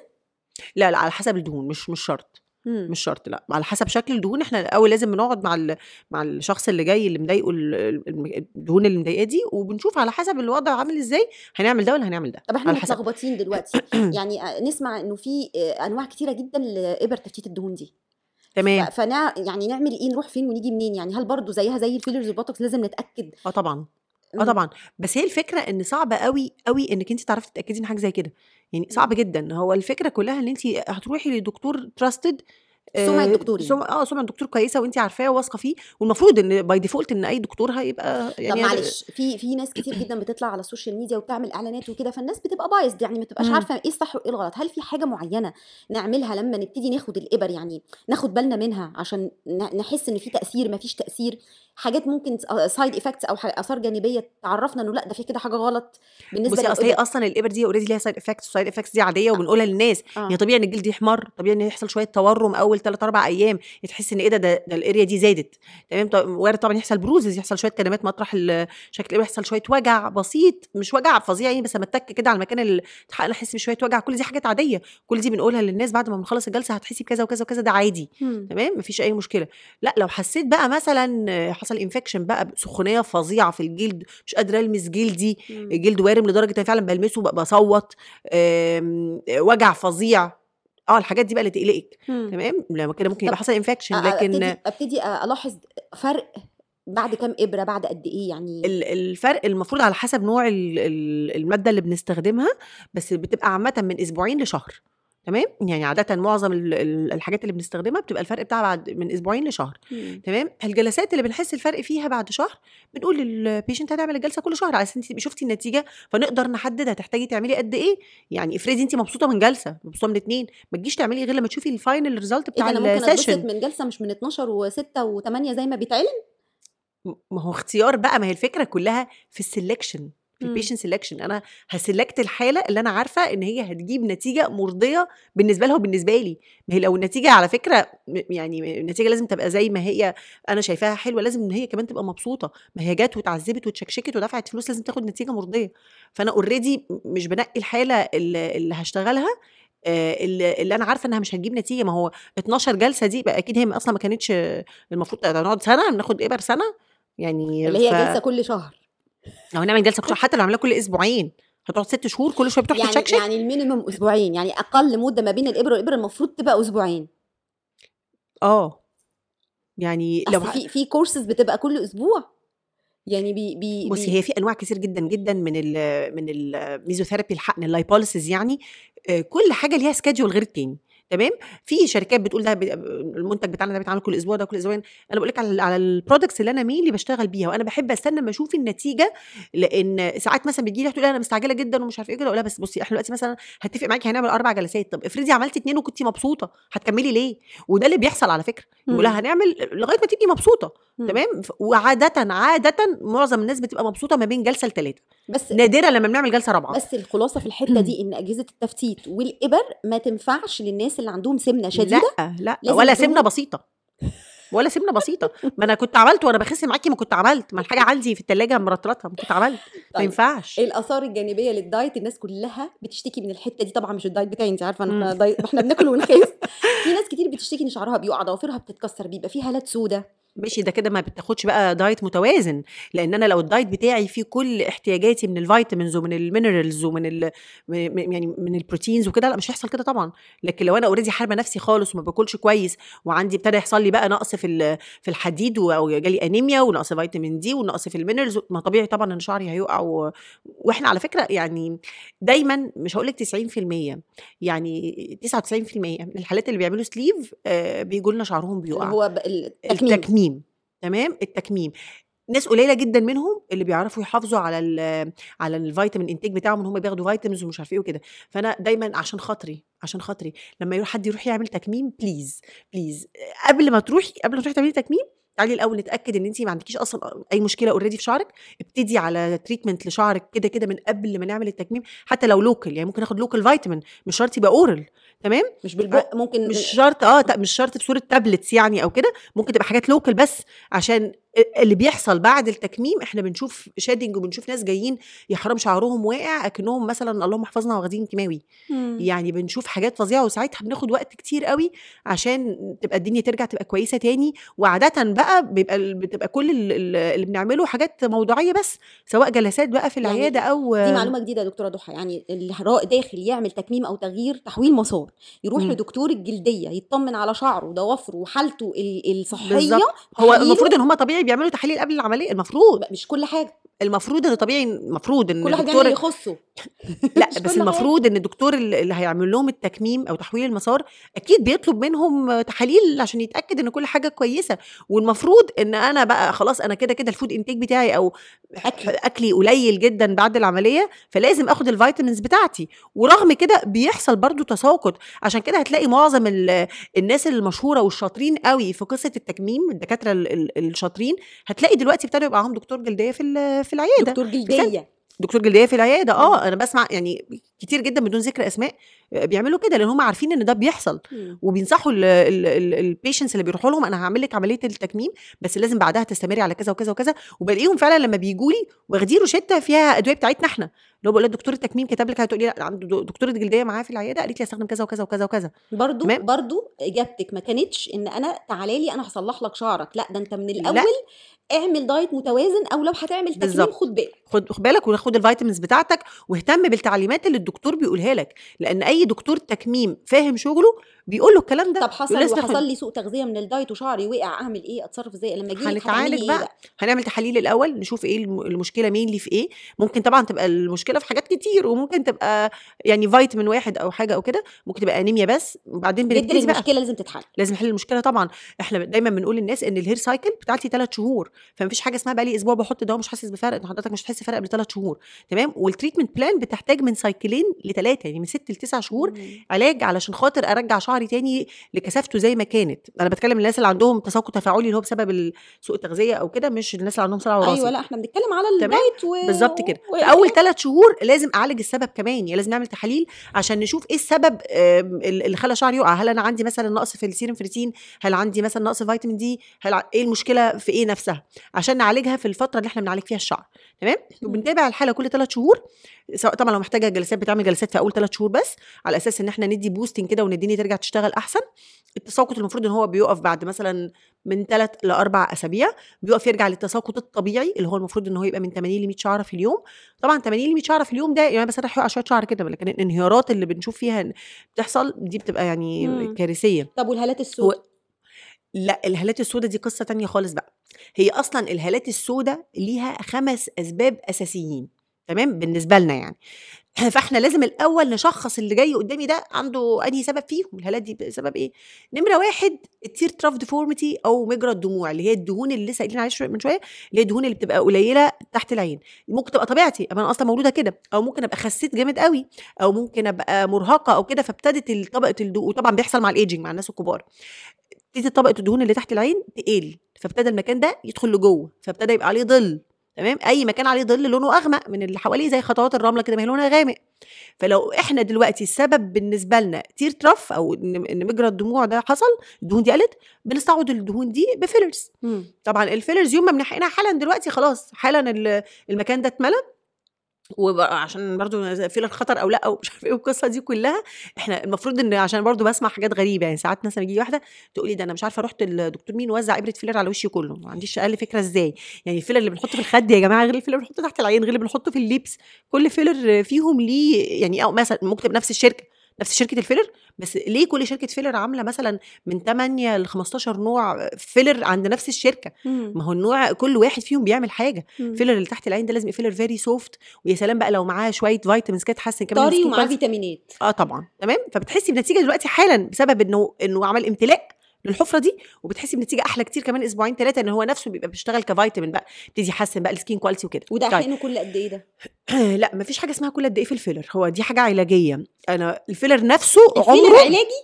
لا لا على حسب الدهون مش مش شرط. مم. مش شرط لأ على حسب شكل الدهون. إحنا الأول لازم بنقعد مع ال... مع الشخص اللي جاي اللي مضايقه ال- ال- الدهون اللي مضايقاه دي وبنشوف على حسب الوضع عامل إزاي هنعمل ده ولا هنعمل ده طب إحنا على حسب. متلخبطين دلوقتي. <coughs> يعني آه، نسمع إنه في آه، أنواع كتيرة جدا لإبر تفتيت الدهون دي. تمام. ف- فنا يعني نعمل إيه نروح فين ونيجي منين؟ يعني هل برضو زيها زي ال fillers والبوتوكس لازم نتأكد؟ آه طبعا. آه مم. طبعا. بس هي الفكرة إن صعب قوي قوي إنك أنت تعرفي تتأكدي من حاجة زي كده. يعني صعب جدا هو الفكرة كلها إن انت هتروحي لدكتور trusted سمعة دكتور يعني. سم... آه سمعة دكتور كويسة وانت عارفاه وواثقة فيه والمفروض إن by default إن أي دكتور هيبقى طب يعني معلش في في ناس كتير جدا بتطلع على ال social media وبتعمل إعلانات وكده فالناس بتبقى بايظ يعني ما تبقاش. عارفة إيه الصح وإيه الغلط هل في حاجة معينة نعملها لما نبتدي ناخد الإبر يعني ناخد بالنا منها عشان نحس إن في تأثير ما فيش تأثير حاجات ممكن side effects أو ح- آثار جانبية تعرفنا إنه لأ ده في كده حاجة غلط بالنسبة بصي أصل هي. أصلا الإبر دي already ليها side effects وال side effects دي عادية وبنقولها للناس آه. هي طبيعي إن الجلد يحمر طبيعي إن يحصل شوية تورم أول 3 4 أيام تحس إن إيه ده ده, ده ال area دي زادت. تمام؟ طب وارد طبعا يحصل bruises يحصل شوية كدمات مطرح الشك يحصل شوية وجع بسيط مش وجع فظيع يعني بس لما اتك كده على المكان اللي احس بشوية وجع. كل دي حاجات عادية. كل دي بنقولها للناس بعد ما بنخلص الجلسة هتحسي بكذا وكذا وكذا ده عادي. تمام؟ مفيش أي مشكلة. لا لو حسيت بقى مثلا حصل infection بقى سخونيه فظيعة في الجلد مش قادرة ألمس جلدي. الجلد وارم لدرجة إن فعلا بلمسه بصوت آم، وجع فظيع. آه الحاجات دي بقى اللي تقلقك. تمام؟ لما كده ممكن يبقى حصل infection لكن أبتدي أبتدي ألاحظ فرق بعد كام إبرة بعد قد إيه يعني؟ ال- الفرق المفروض على حسب نوع ال- ال- المادة اللي بنستخدمها بس بتبقى عامة من أسبوعين لشهر. تمام؟ يعني عاده معظم ال- ال- الحاجات اللي بنستخدمها بتبقى الفرق بتاعها بعد من أسبوعين لشهر مم. تمام؟ الجلسات اللي بنحس الفرق فيها بعد شهر بنقول لل patient هتعمل الجلسة كل شهر على أساس انت تبقي شفتي النتيجة فنقدر نحدد هتحتاجي تعملي قد إيه؟ يعني افرضي انت مبسوطة من جلسة مبسوطة من اتنين ما تجيش تعملي غير لما تشوفي ال final result بتاع ده أنا ممكن ال session من جلسة مش من 12 و6 و8 زي ما بيتعلن؟ ما هو اختيار بقى ما هي الفكرة كلها في ال selection في. البيشنت سelection أنا ه select الحالة اللي أنا عارفة إن هي هتجيب نتيجة مرضية بالنسبة لها وبالنسبة لي. ما هي لو النتيجة على فكرة يعني النتيجة لازم تبقى زي ما هي أنا شايفاها حلوة لازم إن هي كمان تبقى مبسوطة. ما هي جت واتعذبت واتشكشكت ودفعت فلوس لازم تاخد نتيجة مرضية. فأنا already مش بنقي الحالة اللي, هشتغلها اللي, أنا عارفة إنها مش هتجيب نتيجة. ما هو 12 جلسة دي بقى أكيد هي أصلا ما كانتش المفروض نقعد سنة ناخد ابر سنة؟ يعني اللي هي ف- جلسة كل شهر. لو هنعمل جلسة كل حتى لو عملناها كل أسبوعين هتقعد ست شهور كل شوية بتروح يعني تتشكشك؟ يعني ال minimum أسبوعين يعني أقل مدة ما بين الابره والابره المفروض تبقى أسبوعين. آه. يعني لو في في كورسز بتبقى كل أسبوع. يعني بي بي بصي هي في أنواع كتير جدا جدا من ال من الميزوثيرابي الحقن ال lipolysis يعني آه، كل حاجة ليها schedule غير التاني. تمام؟ في شركات بتقول ده المنتج بتاعنا ده بيتعمل كل أسبوع ده كل أسبوعين. أنا بقول لك على على البرودكتس اللي أنا مين اللي بشتغل بيها وأنا بحب أستنى أما أشوف النتيجة لأن ساعات مثلا بتجي لي تقول أنا مستعجلة جدا ومش عارفه إيه كده أقول لها بس بصي إحنا دلوقتي مثلا هتفق معاكي هنعمل أربع جلسات. طب افرضي عملتي اتنين وكنتي مبسوطة هتكملي ليه؟ وده اللي بيحصل على فكرة. يقول لها هنعمل لغاية ما تبقي مبسوطة. تمام؟ وعادة عادة معظم الناس بتبقى مبسوطة ما بين جلسة لثلاثه بس نادرا لما بنعمل جلسة رابعة. بس الخلاصة في الحتة دي إن أجهزة التفتيت والإبر ما تنفعش للناس اللي عندهم سمنة شديدة؟ لا لا. ولا سمنة بسيطة. ولا سمنة بسيطة. ما أنا كنت عملت وأنا بخس معاكي ما كنت عملت. ما الحاجة عندي في الثلاجه مرطرطها ما كنت عملت. ما طيب. ينفعش. الآثار الجانبية للدايت الناس كلها بتشتكي من الحتة دي. طبعا مش الدايت بتاعي أنت عارفة إحنا. دايت إحنا بناكل ونخس. في ناس كتير بتشتكي إن شعرها بيقع ضوافرها بتتكسر بيبقى في هالات سودة. ماشي ده كده ما بتاخدش بقى دايت متوازن لأن أنا لو الدايت بتاعي فيه كل احتياجاتي من ال vitamins ومن ال minerals ومن ال م- م- يعني من البروتينز وكده لا مش هيحصل كده طبعا. لكن لو أنا already حارمه نفسي خالص وما باكلش كويس وعندي ابتدى يحصل لي بقى نقص في في الحديد أو جالي انيميا ونقص فيتامين دي ونقص في ال minerals ما طبيعي طبعا إن شعري هيقع و... وإحنا على فكرة يعني دايما مش هقول لك 90% يعني 99% من الحالات اللي بيعملوا sleeve آه بيجوا لنا شعرهم بيقع. هو التكميم. تمام؟ التكميم. ناس قليلة جدا منهم اللي بيعرفوا يحافظوا على ال على ال vitamin intake بتاعهم إن هم بياخدوا vitamins ومش عارف إيه وكده. فأنا دايما عشان خاطري عشان خاطري لما يروح حد يروح يعمل تكميم please please قبل ما تروحي قبل ما تروحي تعملي تكميم تعالي الأول نتأكد إن انت ما عندكيش أصلا أي مشكلة already في شعرك. ابتدي على treatment لشعرك كده كده من قبل ما نعمل التكميم حتى لو local يعني ممكن ناخد local vitamin مش شرط يبقى oral تمام؟ مش بالبق ممكن مش شرط آه مش شرط بصوره tablets يعني أو كده ممكن تبقى حاجات local بس عشان اللي بيحصل بعد التكميم إحنا بنشوف شادنج وبنشوف ناس جايين يا حرام شعرهم واقع أكنهم مثلا اللهم احفظنا واخدين كيماوي. يعني بنشوف حاجات فظيعة وساعتها بناخد وقت كتير قوي عشان تبقى الدنيا ترجع تبقى كويسة تاني. وعادة بقى بيبقى بتبقى كل ال- ال- اللي بنعمله حاجات موضوعية بس سواء جلسات بقى في يعني العيادة أو دي معلومة جديدة يا دكتورة ضحى. يعني اللي را- داخل يعمل تكميم أو تغيير تحويل مسار يروح مم. لدكتور الجلدية يطمن على شعره وضوافره وحالته ال- الصحية هو المفروض إن هم طبيعي بيعملوا تحاليل قبل العملية المفروض. مش كل حاجة. المفروض إن طبيعي المفروض إن كل الدكتور بيعمل اللي يخصه <laughs> لا بس كل. المفروض إن الدكتور اللي هيعمل لهم التكميم أو تحويل المسار أكيد بيطلب منهم تحاليل عشان يتأكد إن كل حاجة كويسة والمفروض إن أنا بقى خلاص أنا كده كده ال food intake بتاعي أو أكلي. أكلي قليل جدا بعد العملية فلازم آخد ال vitamins بتاعتي ورغم كده بيحصل برضو تساقط عشان كده هتلاقي معظم ال- الناس المشهورة والشاطرين قوي في قصة التكميم الدكاترة ال- ال- الشاطرين هتلاقي دلوقتي ابتدوا يبقى معاهم دكتور جلدية في في العيادة. دكتور جلدية. دكتور جلدية في العيادة. آه أنا بسمع يعني كتير جدا بدون ذكر أسماء آه، بيعملوا كده لأن هم عارفين إن ده بيحصل مم. وبينصحوا البيشنتس اللي بيروحوا لهم أنا هعمل لك عملية التكميم بس لازم بعدها تستمري على كذا وكذا وكذا وبلاقيهم فعلا لما بيجوا لي واخدين روشته فيها أدوية بتاعتنا إحنا اللي هو بقول لها دكتور التكميم كتب لك هتقولي لا عنده دكتوره جلديه معاه في العيادة قالت لي استخدم كذا وكذا وكذا وكذا برضو تمام. برضو إجابتك ما كانتش إن أنا تعالى لي أنا هصلح لك شعرك لا ده أنت من لا. الأول اعمل دايت متوازن أو لو هتعمل تكميم. خد بالك خد خد بالك وخد ال vitamins بتاعتك واهتم بالتعليمات اللي الدكتور بيقولها لك لأن أي دكتور تكميم فاهم شغله بيقول له الكلام ده طب حصل وحصل لي سوء تغذية من الدايت وشعري وقع أعمل إيه؟ أتصرف إزاي؟ لما أجي هنتعالج بقى. بقى هنعمل تحاليل الأول نشوف إيه الم- المشكلة مين اللي في إيه. ممكن طبعا تبقى المشكلة في حاجات كتير وممكن تبقى يعني فيتامين واحد أو حاجة أو كده. ممكن تبقى أنيميا بس. وبعدين بنبتدي بقى. المشكلة لازم تتحل. لازم نحل المشكلة طبعا. إحنا دايما بنقول للناس إن ال hair cycle بتاعتي ثلاث شهور فمفيش حاجة اسمها بقى لي أسبوع بحط دواء مش حاسس بفرق حضرتك مش هتحس فرق قبل ثلاث شهور. تمام؟ وال treatment plan بتحتاج من cycle ين لثلاثه يعني من ست لتسع شهور مم. علاج علشان خاطر أرجع شعري تاني لكثافته زي ما كانت. أنا بتكلم الناس اللي عندهم تساقط تفاعلي اللي هو بسبب سوء التغذية أو كده مش الناس اللي عندهم صلع وراثي أيوه لا إحنا بنتكلم على. الدايت و... بالظبط كده. و... في أول ثلاث شهور لازم أعالج السبب كمان يعني لازم نعمل تحاليل عشان نشوف إيه السبب اللي خلى شعري يقع. هل أنا عندي مثلا نقص في ال serum ferritin هل عندي مثلا نقص في vitamin D؟ هل إيه المشكلة في إيه نفسها؟ عشان نعالجها في الفترة اللي إحنا بنعالج فيها الشعر. تمام؟ مم. وبنتابع الحالة كل ثلاث شهور. سواء طبعا لو محتاجة جلسات بتعمل جلسات في أول ثلاث شهور بس على أساس إن إحنا ندي boosting كده وان الدنيا ترجع تشتغل أحسن. التساقط المفروض إن هو بيقف بعد مثلا من ثلاث لأربع أسابيع بيقف يرجع للتساقط الطبيعي اللي هو المفروض إن هو يبقى من 80 ل 100 شعرة في اليوم. طبعا 80 ل 100 شعرة في اليوم ده يعني بسرح يقع شوية شعر كده لكن الانهيارات اللي بنشوف فيها بتحصل دي بتبقى يعني مم. كارثية. طب والهالات السوداء؟ لا الهالات السوداء دي قصة تانية خالص بقى. هي أصلا الهالات السوداء ليها خمس أسباب أساسيين. تمام بالنسبة لنا يعني. <clears throat> فإحنا لازم الأول نشخص اللي جاي قدامي ده عنده أنهي سبب فيهم الهالات دي سبب إيه؟ نمرة واحد ال tear trough deformity أو مجرى الدموع اللي هي الدهون اللي لسه قايلين عليها من شوية اللي هي الدهون اللي بتبقى قليلة تحت العين. ممكن تبقى طبيعتي أنا أصلا مولودة كده أو ممكن أبقى خسيت جامد قوي أو ممكن أبقى مرهقة أو كده فابتدت طبقة الدهون وطبعا بيحصل مع الايجنج مع الناس الكبار. ابتدت طبقة الدهون اللي تحت العين تقل فابتدى المكان ده يدخل لجوه فابتدى يبقى عليه ظل. تمام؟ أي مكان عليه ظل لونه أغمق من اللي حواليه زي خطوات الرملة كده ما هي لونها غامق. فلو إحنا دلوقتي السبب بالنسبة لنا tear trough أو إن مجرى الدموع ده حصل الدهون دي قلت بنستعوض الدهون دي ب fillers. مم. طبعا ال fillers يوم ما بنحقنها حالا دلوقتي خلاص حالا ال- المكان ده اتملى. وعشان برضو filler خطر أو لأ أو مش عارفه إيه القصة دي كلها إحنا المفروض إن عشان برضو بسمع حاجات غريبة يعني ساعات مثلا يجي واحدة تقول لي ده أنا مش عارفة رحت الدكتور مين وزع إبرة filler على وشي كله ما عنديش أقل فكرة إزاي يعني الفيلر اللي بنحطه في الخد يا جماعة غير ال filler اللي بنحطه تحت العين غير اللي بنحطه في ال lips كل filler فيهم ليه يعني أو مثلا ممكن نفس الشركة نفس شركة ال filler بس ليه كل شركة filler عاملة مثلا من 8 ل 15 نوع filler عند نفس الشركة مم. ما هو النوع كل واحد فيهم بيعمل حاجة مم. filler اللي تحت العين ده لازم filler very soft ويا سلام بقى لو معاه شوية vitamins كده تحسن كمان طري ومعاه. فيتامينات آه طبعا تمام فبتحسي بنتيجة دلوقتي حالا بسبب إنه إنه عمل امتلاء للحفرة دي وبتحسي بنتيجة أحلى كتير كمان أسبوعين ثلاثة إن هو نفسه بيبقى بيشتغل كفيتامين بقى يبتدي يحسن بقى ال skin quality وكده. وده طيب. كل قد إيه ده؟ <clears throat> لا مفيش حاجة اسمها كل قد إيه في ال filler هو دي حاجة علاجية. أنا ال filler نفسه ال filler عمره علاجي؟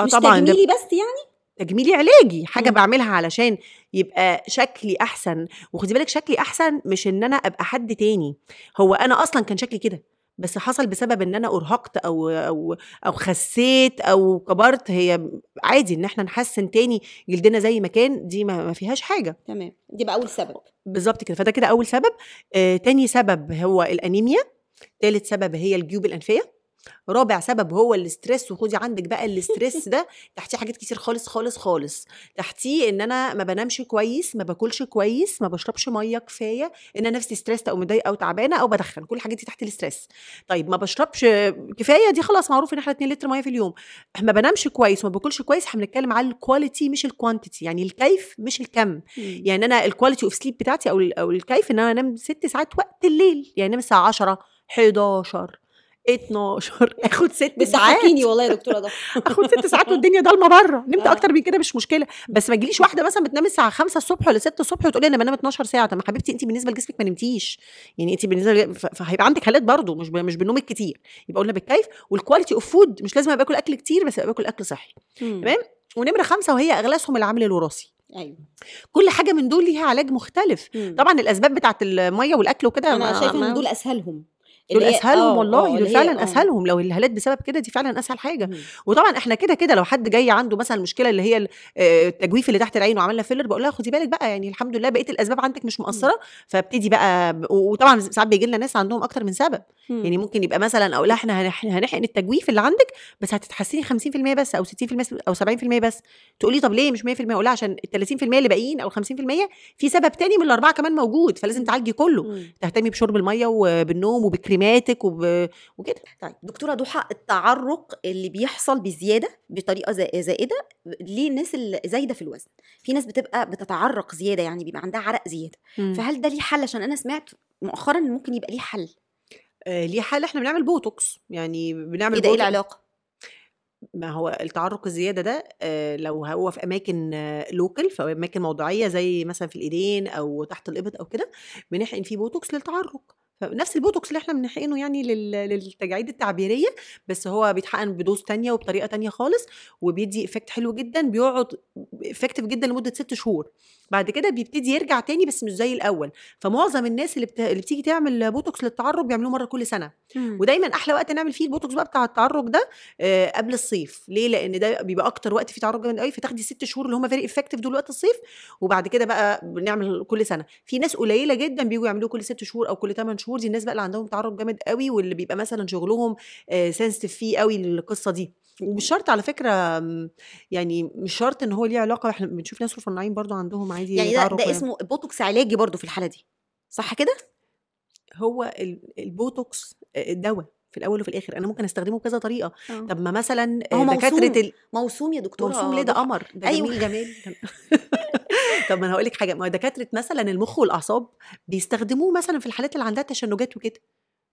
آه طبعا تجميلي بس يعني؟ تجميلي علاجي حاجة مم. بعملها علشان يبقى شكلي أحسن. وخدي بالك شكلي أحسن مش إن أنا أبقى حد تاني. هو أنا أصلا كان شكلي كده. بس حصل بسبب إن أنا أرهقت أو أو أو خسيت أو كبرت هي عادي إن إحنا نحسن تاني جلدنا زي ما كان دي ما ما فيهاش حاجة. تمام. دي بقى أول سبب. بالظبط كده. فده كده أول سبب. آه، تاني سبب هو الأنيميا. تالت سبب هي الجيوب الأنفية. رابع سبب هو ال stress وخدي عندك بقى ال stress <laughs> ده تحتيه حاجات كتير خالص خالص خالص. تحتيه إن أنا ما بنامش كويس ما باكلش كويس ما بشربش مية كفاية إن أنا نفسي stressed أو متضايقة أو تعبانة أو بدخن. كل الحاجات دي تحت ال stress طيب ما بشربش كفاية دي خلاص معروف إن إحنا 2 لتر مية في اليوم. ما بنامش كويس وما باكلش كويس إحنا بنتكلم على ال quality مش ال quantity يعني الكيف مش الكم. يعني أنا ال quality of sleep بتاعتي أو أو الكيف إن أنا أنام ست ساعات وقت الليل. يعني أنام الساعة 10 11 12 <laughs> آخد ست ساعات. بتضحكيني والله يا دكتورة ده. <laughs> آخد ست ساعات والدنيا ضلمة بره. نمت آه. أكتر من كده مش مشكلة. بس ما تجيليش واحدة مثلا بتنام الساعة 5 الصبح ولا 6 الصبح وتقولي أنا بنام 12 ساعة. طب ما حبيبتي انت بالنسبة لجسمك ما نمتيش. يعني انت بالنسبة فهيبقى عندك هالات برضه مش ب- مش بالنوم الكتير يبقى قلنا بالكيف وال quality of food مش لازم أبقى باكل أكل كتير بس أبقى باكل أكل صحي. تمام؟ ونمرة خمسة وهي أغلسهم العامل الوراثي. أيوه. كل حاجة من دول ليها علاج مختلف. مم. طبعا الأسباب بتاعت المية والأكل وكده أنا شايفة إن دول أسهلهم. دول أسهلهم آه، والله آه، دول فعلا آه. أسهلهم. لو الهالات بسبب كده دي فعلا أسهل حاجة. مم. وطبعا إحنا كده كده لو حد جاي عنده مثلا المشكلة اللي هي آه، التجويف اللي تحت العين وعملنا فيلر بقول لها خدي بالك بقى يعني الحمد لله بقيه الأسباب عندك مش مقصرة. فابتدي بقى وطبعا ساعات بيجي لنا ناس عندهم أكتر من سبب. مم. يعني ممكن يبقى مثلا أقول لها إحنا هنح- هنحقن التجويف اللي عندك بس هتتحسني 50% بس أو 60% بس أو 70% بس. تقولي طب ليه مش 100% أقول لها عشان ال 30% اللي باقيين أو 50% في سبب تاني من الأربعة كمان موجود فلازم تعالجي كله. مم. تهتمي بشرب المية وبالنوم وبكريماتك وب... وكده. طيب دكتورة ضحى التعرق اللي بيحصل بزيادة بطريقة زا- زائدة للناس اللي زايدة في الوزن. في ناس بتبقى بتتعرق زيادة يعني بيبقى عندها عرق زيادة. فهل ده ليه حل؟ عشان أنا سمعت مؤخرا ممكن يبقى ليه حل. آه، ليه حل؟ إحنا بنعمل بوتوكس. يعني بنعمل إيه ده؟ إيه العلاقة؟ ما هو التعرق الزيادة ده آه، لو هو في أماكن local في أماكن موضعيه زي مثلا في الإيدين أو تحت الإبط أو كده بنحقن فيه بوتوكس للتعرق. فنفس البوتوكس اللي إحنا بنحقنه يعني لل- للتجاعيد التعبيرية بس هو بيتحقن ب dose تانية وبطريقة تانية خالص وبيدي effect حلو جدا بيقعد effective جدا لمدة ست شهور. بعد كده بيبتدي يرجع تاني بس مش زي الأول. فمعظم الناس اللي, بت... اللي بتيجي تعمل بوتوكس للتعرق بيعملوه مرة كل سنة. ودايما أحلى وقت نعمل فيه البوتوكس بقى بتاع التعرق ده آه، قبل الصيف. ليه؟ لأن ده بيبقى أكتر وقت فيه تعرق جامد قوي فتاخدي ست شهور اللي هم very effective دول وقت الصيف وبعد كده بقى بنعمل كل سنة. في ناس قليلة جدا بيجوا يعملوه كل ست شهور أو كل 8 شهور. دي الناس بقى اللي عندهم تعرق جامد قوي واللي بيبقى مثلا شغلهم sensitive فيه قوي للقصة دي. ومش شرط على فكرة يعني مش شرط إن هو ليه علاقة إحنا بنشوف ناس رفيعين برضو عندهم عادي يعني ده, ده يعني. اسمه بوتوكس علاجي برضو في الحالة دي صح كده هو ال- البوتوكس آه، دواء في الأول وفي الآخر أنا ممكن أستخدمه بكذا طريقة آه. طب ما مثلا هو آه، دكاترة موسوم. ال- موسوم يا دكتوره موسوم ليه ده. قمر ده أيوة. جميل جمال <laughs> طب ما أنا هقول لك حاجة ما دكاترة مثلا المخ والأعصاب بيستخدموه مثلا في الحالات اللي عندها تشنجات وكده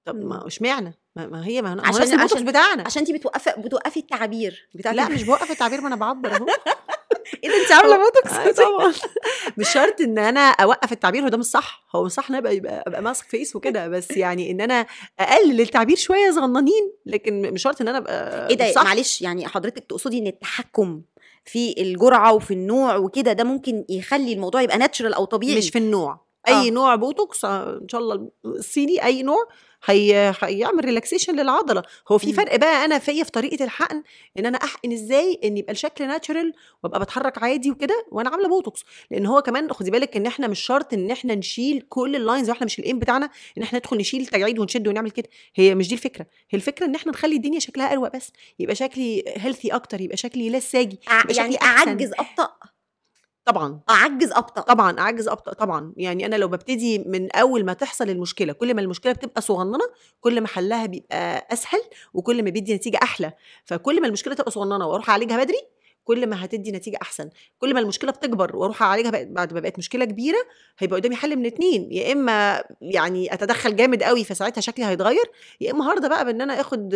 طب ما. اشمعنى؟ ما ما هي ما هو عشان- نفس البوتوكس عشان- بتاعنا. عشان انت بتوقفي بتوقفي التعابير بتاعت لا مش بوقف التعبير ما أنا بعبر أهو. <laughs> إيه ده؟ انت <laughs> عاملة بوتوكس آه، طبعا. مش شرط إن أنا أوقف التعبير هو ده مش صح. هو مش صح إن أنا ابقى يبقى أبقى mask face وكده. بس يعني إن أنا أقلل التعبير شوية صغننين لكن مش شرط إن أنا أبقى إيه ده. معلش يعني حضرتك تقصدي إن التحكم في الجرعة وفي النوع وكده ده ممكن يخلي الموضوع يبقى natural أو طبيعي؟ مش في النوع. أي آه. نوع بوتوكس آه، إن شاء الله الصيني أي نوع هي هيعمل relaxation للعضلة. هو في مم. فرق بقى أنا فيا في طريقة الحقن إن أنا أحقن إزاي إن يبقى الشكل natural وأبقى بتحرك عادي وكده وأنا عاملة بوتوكس لأن هو كمان خدي بالك إن إحنا مش شرط إن إحنا نشيل كل ال lines وإحنا مش ال aim بتاعنا إن إحنا ندخل نشيل التجاعيد ونشد ونعمل كده. هي مش دي الفكرة. هي الفكرة إن إحنا نخلي الدنيا شكلها أروق بس. يبقى شكلي healthy أكتر يبقى شكلي لسه ساجي ع- يبقى يعني شكلي. أعجز أبطأ. طبعا. أعجز أبطأ. طبعا أعجز أبطأ طبعا. يعني أنا لو ببتدي من أول ما تحصل المشكلة كل ما المشكلة بتبقى صغننة كل ما حلها بيبقى أسهل وكل ما بيدي نتيجة أحلى. فكل ما المشكلة تبقى صغننة وأروح أعالجها بدري كل ما هتدي نتيجة أحسن. كل ما المشكلة بتكبر وأروح اعالجها بعد ما بقت مشكلة كبيرة هيبقى قدامي حل من اتنين. يا إما يعني أتدخل جامد قوي فساعتها شكلي هيتغير يا إما هرضى بقى بأن أنا آخد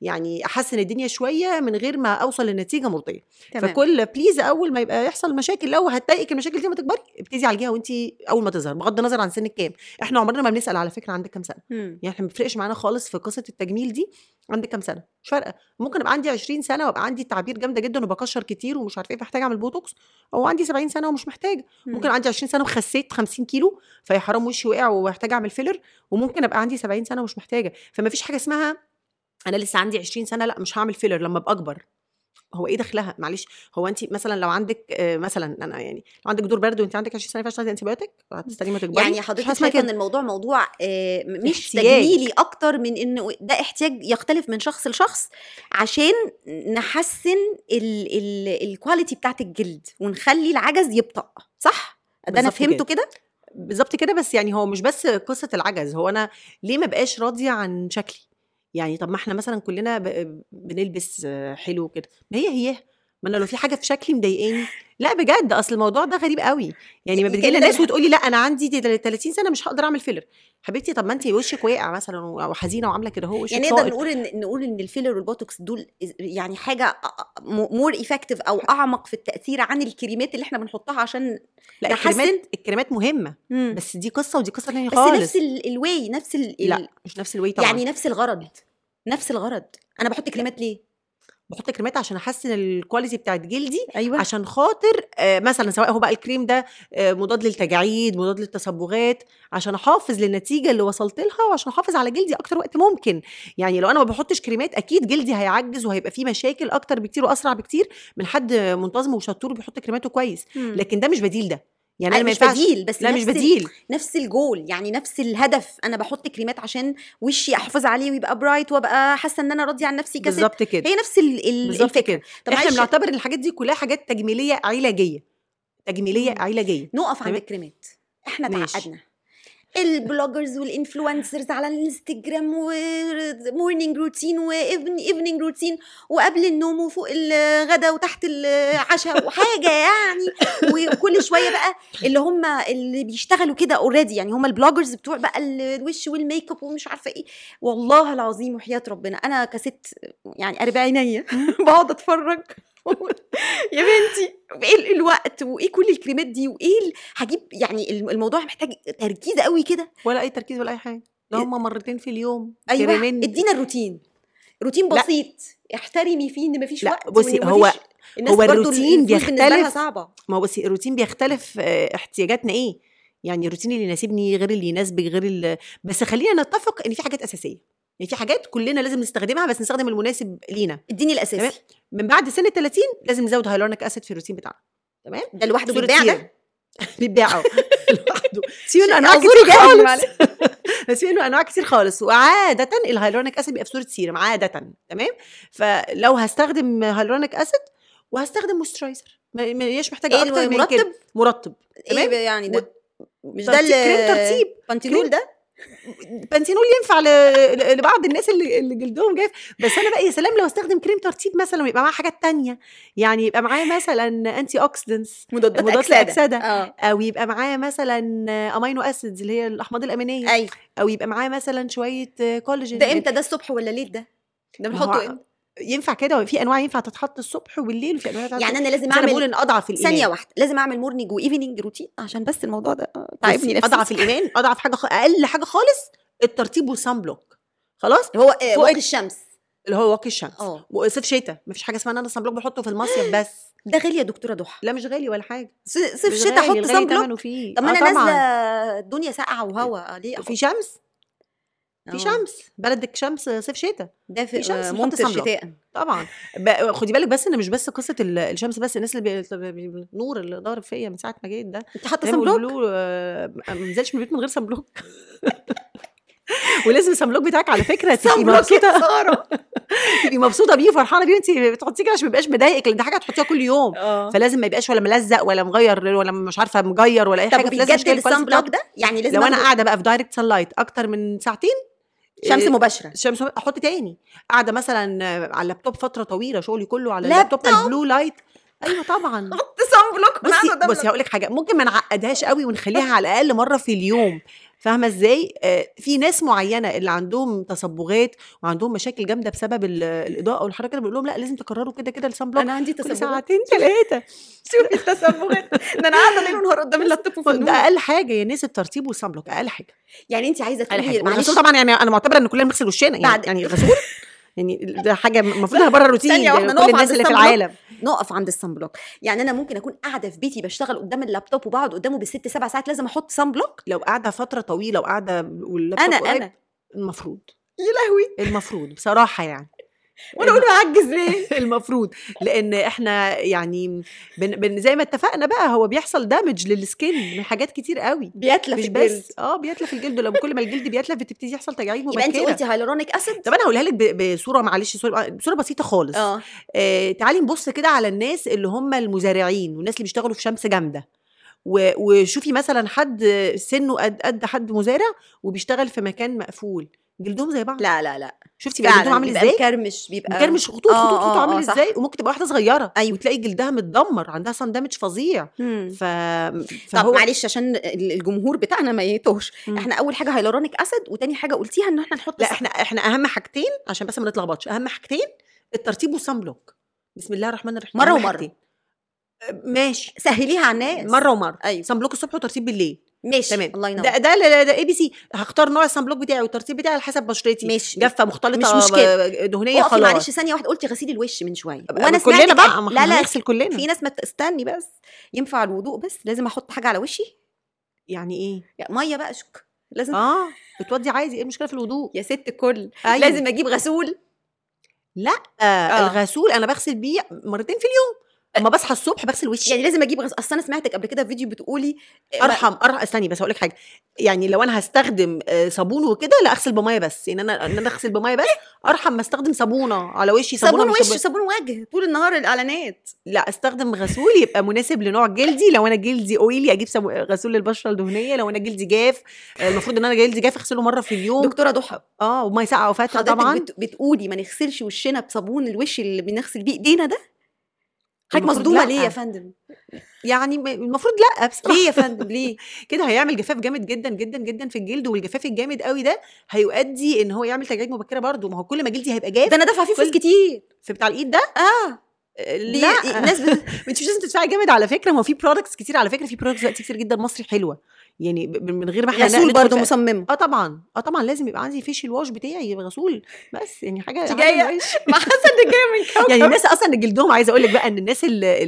يعني أحسن الدنيا شوية من غير ما أوصل لنتيجة مرضية. تمام. فكل بليز أول ما يبقى يحصل مشاكل لو هتضايقك المشاكل دي ما تكبري ابتدي عالجيها وانت أول ما تظهر بغض النظر عن سنك كام. إحنا عمرنا ما بنسأل على فكرة عندك كام سنة. يعني إحنا ما بيفرقش معانا خالص في قصة التجميل دي. عندك كام سنة؟ مش فارقة. ممكن أبقى عندي 20 سنة وأبقى عندي تعابير جامدة جدا وبكشر كتير ومش عارفة إيه محتاجه أعمل بوتوكس. أو عندي 70 سنة ومش محتاجة. ممكن عندي 20 سنة وخسيت 50 كيلو فيا حرام وشي وقع ومحتاجه أعمل فيلر وممكن أبقى عندي 70 سنة ومش محتاجة. فما فيش حاجة اسمها أنا لسه عندي 20 سنة لأ مش هعمل فيلر لما أبقى أكبر. هو إيه دخلها؟ معلش هو انت مثلا لو عندك آه، مثلا أنا يعني لو عندك دور برد وانت عندك 20 سنه تاخدي antibiotic هتستني ما تكبري يعني حضرتك شايفة إن الموضوع موضوع آه، مش. تجميلي أكتر من إنه ده احتياج يختلف من شخص لشخص عشان نحسن ال- ال- الكواليتي بتاعت الجلد ونخلي العجز يبطأ صح؟ ده أنا فهمته كده. كده؟ بالظبط كده بس يعني هو مش بس قصة العجز هو أنا ليه ما بقاش راضية عن شكلي؟ يعني طب ما إحنا مثلا كلنا بنلبس حلو كده ما هي هي ما أنا لو في حاجة في شكلي مضايقاني. لا بجد أصل الموضوع ده غريب قوي. يعني ما بتجي لنا ناس وتقولي لا أنا عندي 30 سنة مش هقدر أعمل فيلر حبيبتي طب ما انت وشك واقع مثلا أو حزينة وعاملة كده هو وشك يعني نقدر. نقول إن نقول إن الفيلر والبوتوكس دول يعني حاجة more effective أو أعمق في التأثير عن الكريمات اللي إحنا بنحطها عشان لا نحسن. الكريمات الكريمات مهمة. بس, بس دي قصة ودي قصة ثانية بس خالص. نفس ال- ال way نفس ال لا مش نفس ال way طبعا. يعني نفس الغرض. نفس الغرض. أنا بحط كريمات ليه؟ بحط كريمات عشان أحسن ال quality بتاعت جلدي أيوه. عشان خاطر آه، مثلا سواء هو بقى الكريم ده آه، مضاد للتجاعيد مضاد للتصبغات عشان أحافظ للنتيجة اللي وصلت لها وعشان أحافظ على جلدي أكتر وقت ممكن. يعني لو أنا ما بحطش كريمات أكيد جلدي هيعجز وهيبقى فيه مشاكل أكتر بكتير وأسرع بكتير من حد منتظم وشطور بيحط كريماته كويس. لكن لكن ده مش بديل ده. يعني أنا مش بديل بس لا مش بديل. نفس الجول يعني نفس الهدف أنا بحط كريمات عشان وشي أحافظ عليه ويبقى bright وأبقى حاسة إن أنا راضية عن نفسي كست بالظبط كده. هي نفس ال- ال- بالظبط كده. طب إحنا بنعتبر ان الحاجات دي كلها حاجات تجميلية علاجية. تجميلية. علاجية. نقف عند. الكريمات. إحنا. تعقدنا. ال bloggers وال influencers على الإنستجرام و morning routine و evening routine وقبل النوم وفوق الغدا وتحت العشاء وحاجة يعني. وكل شوية بقى اللي هم اللي بيشتغلوا كده already يعني هم ال bloggers بتوع بقى ال- الوش وال make up ومش عارفة إيه. والله العظيم وحياة ربنا. أنا كست يعني أربعينية. <laughs> بقعد أتفرج. يا بنتي إيه ال- الوقت وإيه كل الكريمات دي وإيه هجيب يعني الم- الموضوع محتاج تركيز قوي كده. ولا أي تركيز ولا أي حاجة. ده هم مرتين في اليوم أيوه كريمين. إدينا الروتين. روتين لا. بسيط. احترمي فيه إن مفيش لا، وقت بصي، هو- هو الروتين بيختلف. صعبة. ما هو بس الروتين بيختلف آه، احتياجاتنا إيه. يعني الروتين اللي يناسبني غير اللي يناسبك غير بس خلينا نتفق إن في حاجات أساسية. يعني في حاجات كلنا لازم نستخدمها بس نستخدم المناسب لينا. اديني الاساسي تمام. من بعد سن ال 30 لازم نزود hyaluronic acid في الروتين بتاعنا. تمام؟ ده لوحده بيتباع. ده. <laughs> بيتباع آه <laughs> لوحده. في منه أنواع كتير خالص. في <laughs> منه أنواع كتير خالص. وعادة ال hyaluronic acid بيبقى في صورة سيرم عادة. تمام؟ فلو هستخدم hyaluronic acid وهستخدم ما هيش محتاجه إيه أكتر من كده. المرطب مرطب. إيه تمام؟ يعني ده؟ مش ده ترطيب كريم ترتيب بانتينول. ده؟ بنتينول ينفع لبعض الناس اللي, اللي جلدهم جاف بس أنا بقى يا سلام لو استخدم كريم ترطيب مثلا ويبقى معاه حاجات تانية. يعني يبقى معاه مثلا antioxidants مضادات مضادات أكسدة. للأكسدة. آه. أو يبقى معاه مثلا amino acids اللي هي الأحماض الأمينية. أيوه. أو يبقى معاه مثلا شوية كولاجين ده إمتى؟ ده الصبح ولا ليل ده؟ ده بنحطه إمتى؟ ينفع كده في أنواع ينفع تتحط الصبح والليل وفي أنواع يعني أنا لازم أنا بقول أعمل إن أضعف الإيمان. ثانية واحدة لازم أعمل morning و evening routine عشان بس الموضوع ده تعبني بصي، نفسي. أضعف الإيمان <laughs> أضعف حاجة خ... أقل حاجة خالص الترطيب وال sun block خلاص؟ هو آه، فوق الشمس. اللي هو واقي الشمس. آه. وصيف شتاء مفيش حاجة اسمها إن أنا sun block بحطه في المصيف <gasps> بس. ده غالي يا دكتورة ضحى. لا مش غالي ولا حاجة. صيف شتاء أحط sun block طب ما آه أنا. نازلة الدنيا ساقعة وهوا ليه؟ في؟ شمس؟ في آه. شمس بلدك شمس صيف شتاء. ده في شمس آه، ممطر. شتاء. طبعا. <laughs> خدي بالك بس إن مش بس قصة ال- الشمس بس الناس اللي بي... النور اللي ضارب فيا من ساعة ما جيت ده. أنت حاطة sun block آه، ما نزلش من البيت من غير sun block <laughs> ولازم ال sun block بتاعك على فكرة تبقي مبسوطة. <laughs> تبقي مبسوطة بيه وفرحانة بيه وأنت بتحطيه كده عشان ما يبقاش مضايقك لأن دي حاجة هتحطيها كل يوم. آه. فلازم ما يبقاش ولا ملزق ولا مغير ولا مش عارفة مجير ولا أي طب حاجة أشكال ال sun ال quality block. ده؟ يعني لازم لو أنا قاعدة بقى في direct sun light أكتر من ساعتين شمس إيه، مباشرة. الشمس أحط تاني. قاعدة مثلا على اللابتوب فترة طويلة شغلي كله على لابتوب؟ اللابتوب ال blue light. أيوه طبعا. حط <laughs> sun block. بصي بصي هقول لك حاجة ممكن ما نعقدهاش قوي ونخليها على الأقل مرة في اليوم. فاهمة إزاي؟ آه في ناس معينة اللي عندهم تصبغات وعندهم مشاكل جامدة بسبب ال- الإضاءة والحركه كده بقول لهم لأ لازم تكرروا كده كده ال sun block أنا عندي تصبغات. ساعتين ثلاثة <laughs> شوفي التصبغات. ده أنا قاعدة ليل ونهار قدام اللابتوب <laughs> ده أقل حاجة يا ناس الترطيب وال sun block أقل حاجة. يعني انت عايزة تقولي معلش طبعا يعني أنا معتبرة إن كلنا بنغسل وشنا يعني يعني الغسول يعني ده حاجة المفروض بره الروتين ثانية يعني نقف الناس اللي في. العالم. نقف عند ال sun block. يعني أنا ممكن أكون قاعدة في بيتي بشتغل قدام اللابتوب وبقعد قدامه بالست سبع ساعات لازم أحط sun block؟ لو قاعدة فترة طويلة وقاعدة واللابتوب أنا قريب، أنا. المفروض. يا لهوي. المفروض بصراحة يعني. وأنا أقول له اعجز ليه؟ <laughs> المفروض. لأن إحنا يعني بن بن زي ما اتفقنا بقى هو بيحصل damage لل skin من حاجات كتير قوي. بيتلف مش الجلد بس. آه بيتلف الجلد. لما كل ما الجلد بيتلف بتبتدي يحصل تجاعيد يبقى انت مبكرة. قلتي hyaluronic acid طب أنا هقولها لك بصورة معلش صورة بصوره بسيطة خالص. آه. آه تعالي نبص كده على الناس اللي هم المزارعين والناس اللي بيشتغلوا في شمس جامدة. وشوفي مثلا حد سنه قد قد حد مزارع وبيشتغل في مكان مقفول. جلدهم زي بعض. لا لا لا. شفتي بقى جلدهم عامل إزاي؟ مكرمش بيبقى مكرمش خطوط آه، خطوط خطوط آه، عامل آه، صح. إزاي؟ وممكن تبقى واحدة صغيرة أيوة. وتلاقي جلدها متدمر عندها صن دامج فظيع. ف طب فهو معلش عشان ال- الجمهور بتاعنا ما يتوهش. إحنا أول حاجة هايلورونيك أسيد وتاني حاجة قلتيها إن إحنا نحط لا إحنا إحنا أهم حاجتين عشان بس ما نتلخبطش. أهم حاجتين الترطيب وال sun block بسم الله الرحمن الرحيم. حاجتين. أه، ماشي. سهليها على الناس. مرة ومرة. أيوه. sun block الصبح وترطيب بالليل. ماشي تمام. الله ينور. ده ده ده, ده ABC هختار نوع ال sun block بتاعي والترطيب بتاعي على حسب بشرتي. ماشي. جافة مختلطة مش مشكلة. ب- دهنية خلاص. معلش ثانية واحدة قلتي غسيل الوش من شوية. وأنا كلنا بقى لا لا هنغسل كلنا. في ناس ما تستني بس ينفع الوضوء بس لازم أحط حاجة على وشي؟ يعني إيه؟ يا مية بقى شك. لازم. آه بتودي عادي إيه المشكلة في الوضوء؟ يا ست الكل. أيوة. لازم أجيب غسول. لأ آه. الغسول أنا بغسل بيه مرتين في اليوم. أما بصحى الصبح بغسل وشي. يعني لازم أجيب غسول أصل أنا سمعتك قبل كده في فيديو بتقولي آه، أرحم ارحم استني بس أقول لك حاجة. يعني لو أنا هستخدم آه، صابون وكده لا أغسل بمية بس. ان أنا إن أنا أغسل بمية بس <laughs> أرحم ما أستخدم صابونة على وشي صابونة صابون وش صابون- وجه طول النهار الإعلانات. لا أستخدم غسول يبقى مناسب لنوع جلدي. لو أنا جلدي اويلي أجيب سمو... غسول للبشره الدهنية. لو أنا جلدي جاف آه، المفروض إن أنا جلدي جاف أغسله مرة في اليوم. دكتورة ضحى. آه وميه ساقعه حضرتك طبعا. بت... بتقولي ما نغسلش وشنا بصابون الوش اللي بنغسل بيه إيدينا ده؟ حضرتك مصدومة. ليه يا فندم؟ يعني المفروض لأ بصراحة. ليه يا فندم؟ ليه؟ كده هيعمل جفاف جامد جدا جدا جدا في الجلد والجفاف الجامد قوي ده هيؤدي إن هو يعمل تجاعيد مبكرة برضه. ما هو كل ما جلدي هيبقى جاف ده أنا دافعة فيه فلوس كتير. في بتاع الإيد ده؟ آه. لأ. الناس بت... <laughs> مش لازم تدفعي جامد على فكرة. ما هو في products كتير على فكرة. في products دلوقتي كتير جدا مصري حلوة. يعني من غير ما إحنا غسول برضه مصممه آه طبعا آه طبعا لازم يبقى عندي فيشل واش بتاعي غسول بس يعني حاجة جاية. مع حسن اللي جاية من <laughs> كوكب. يعني الناس أصلا اللي جلدهم عايزة أقول لك بقى إن الناس اللي,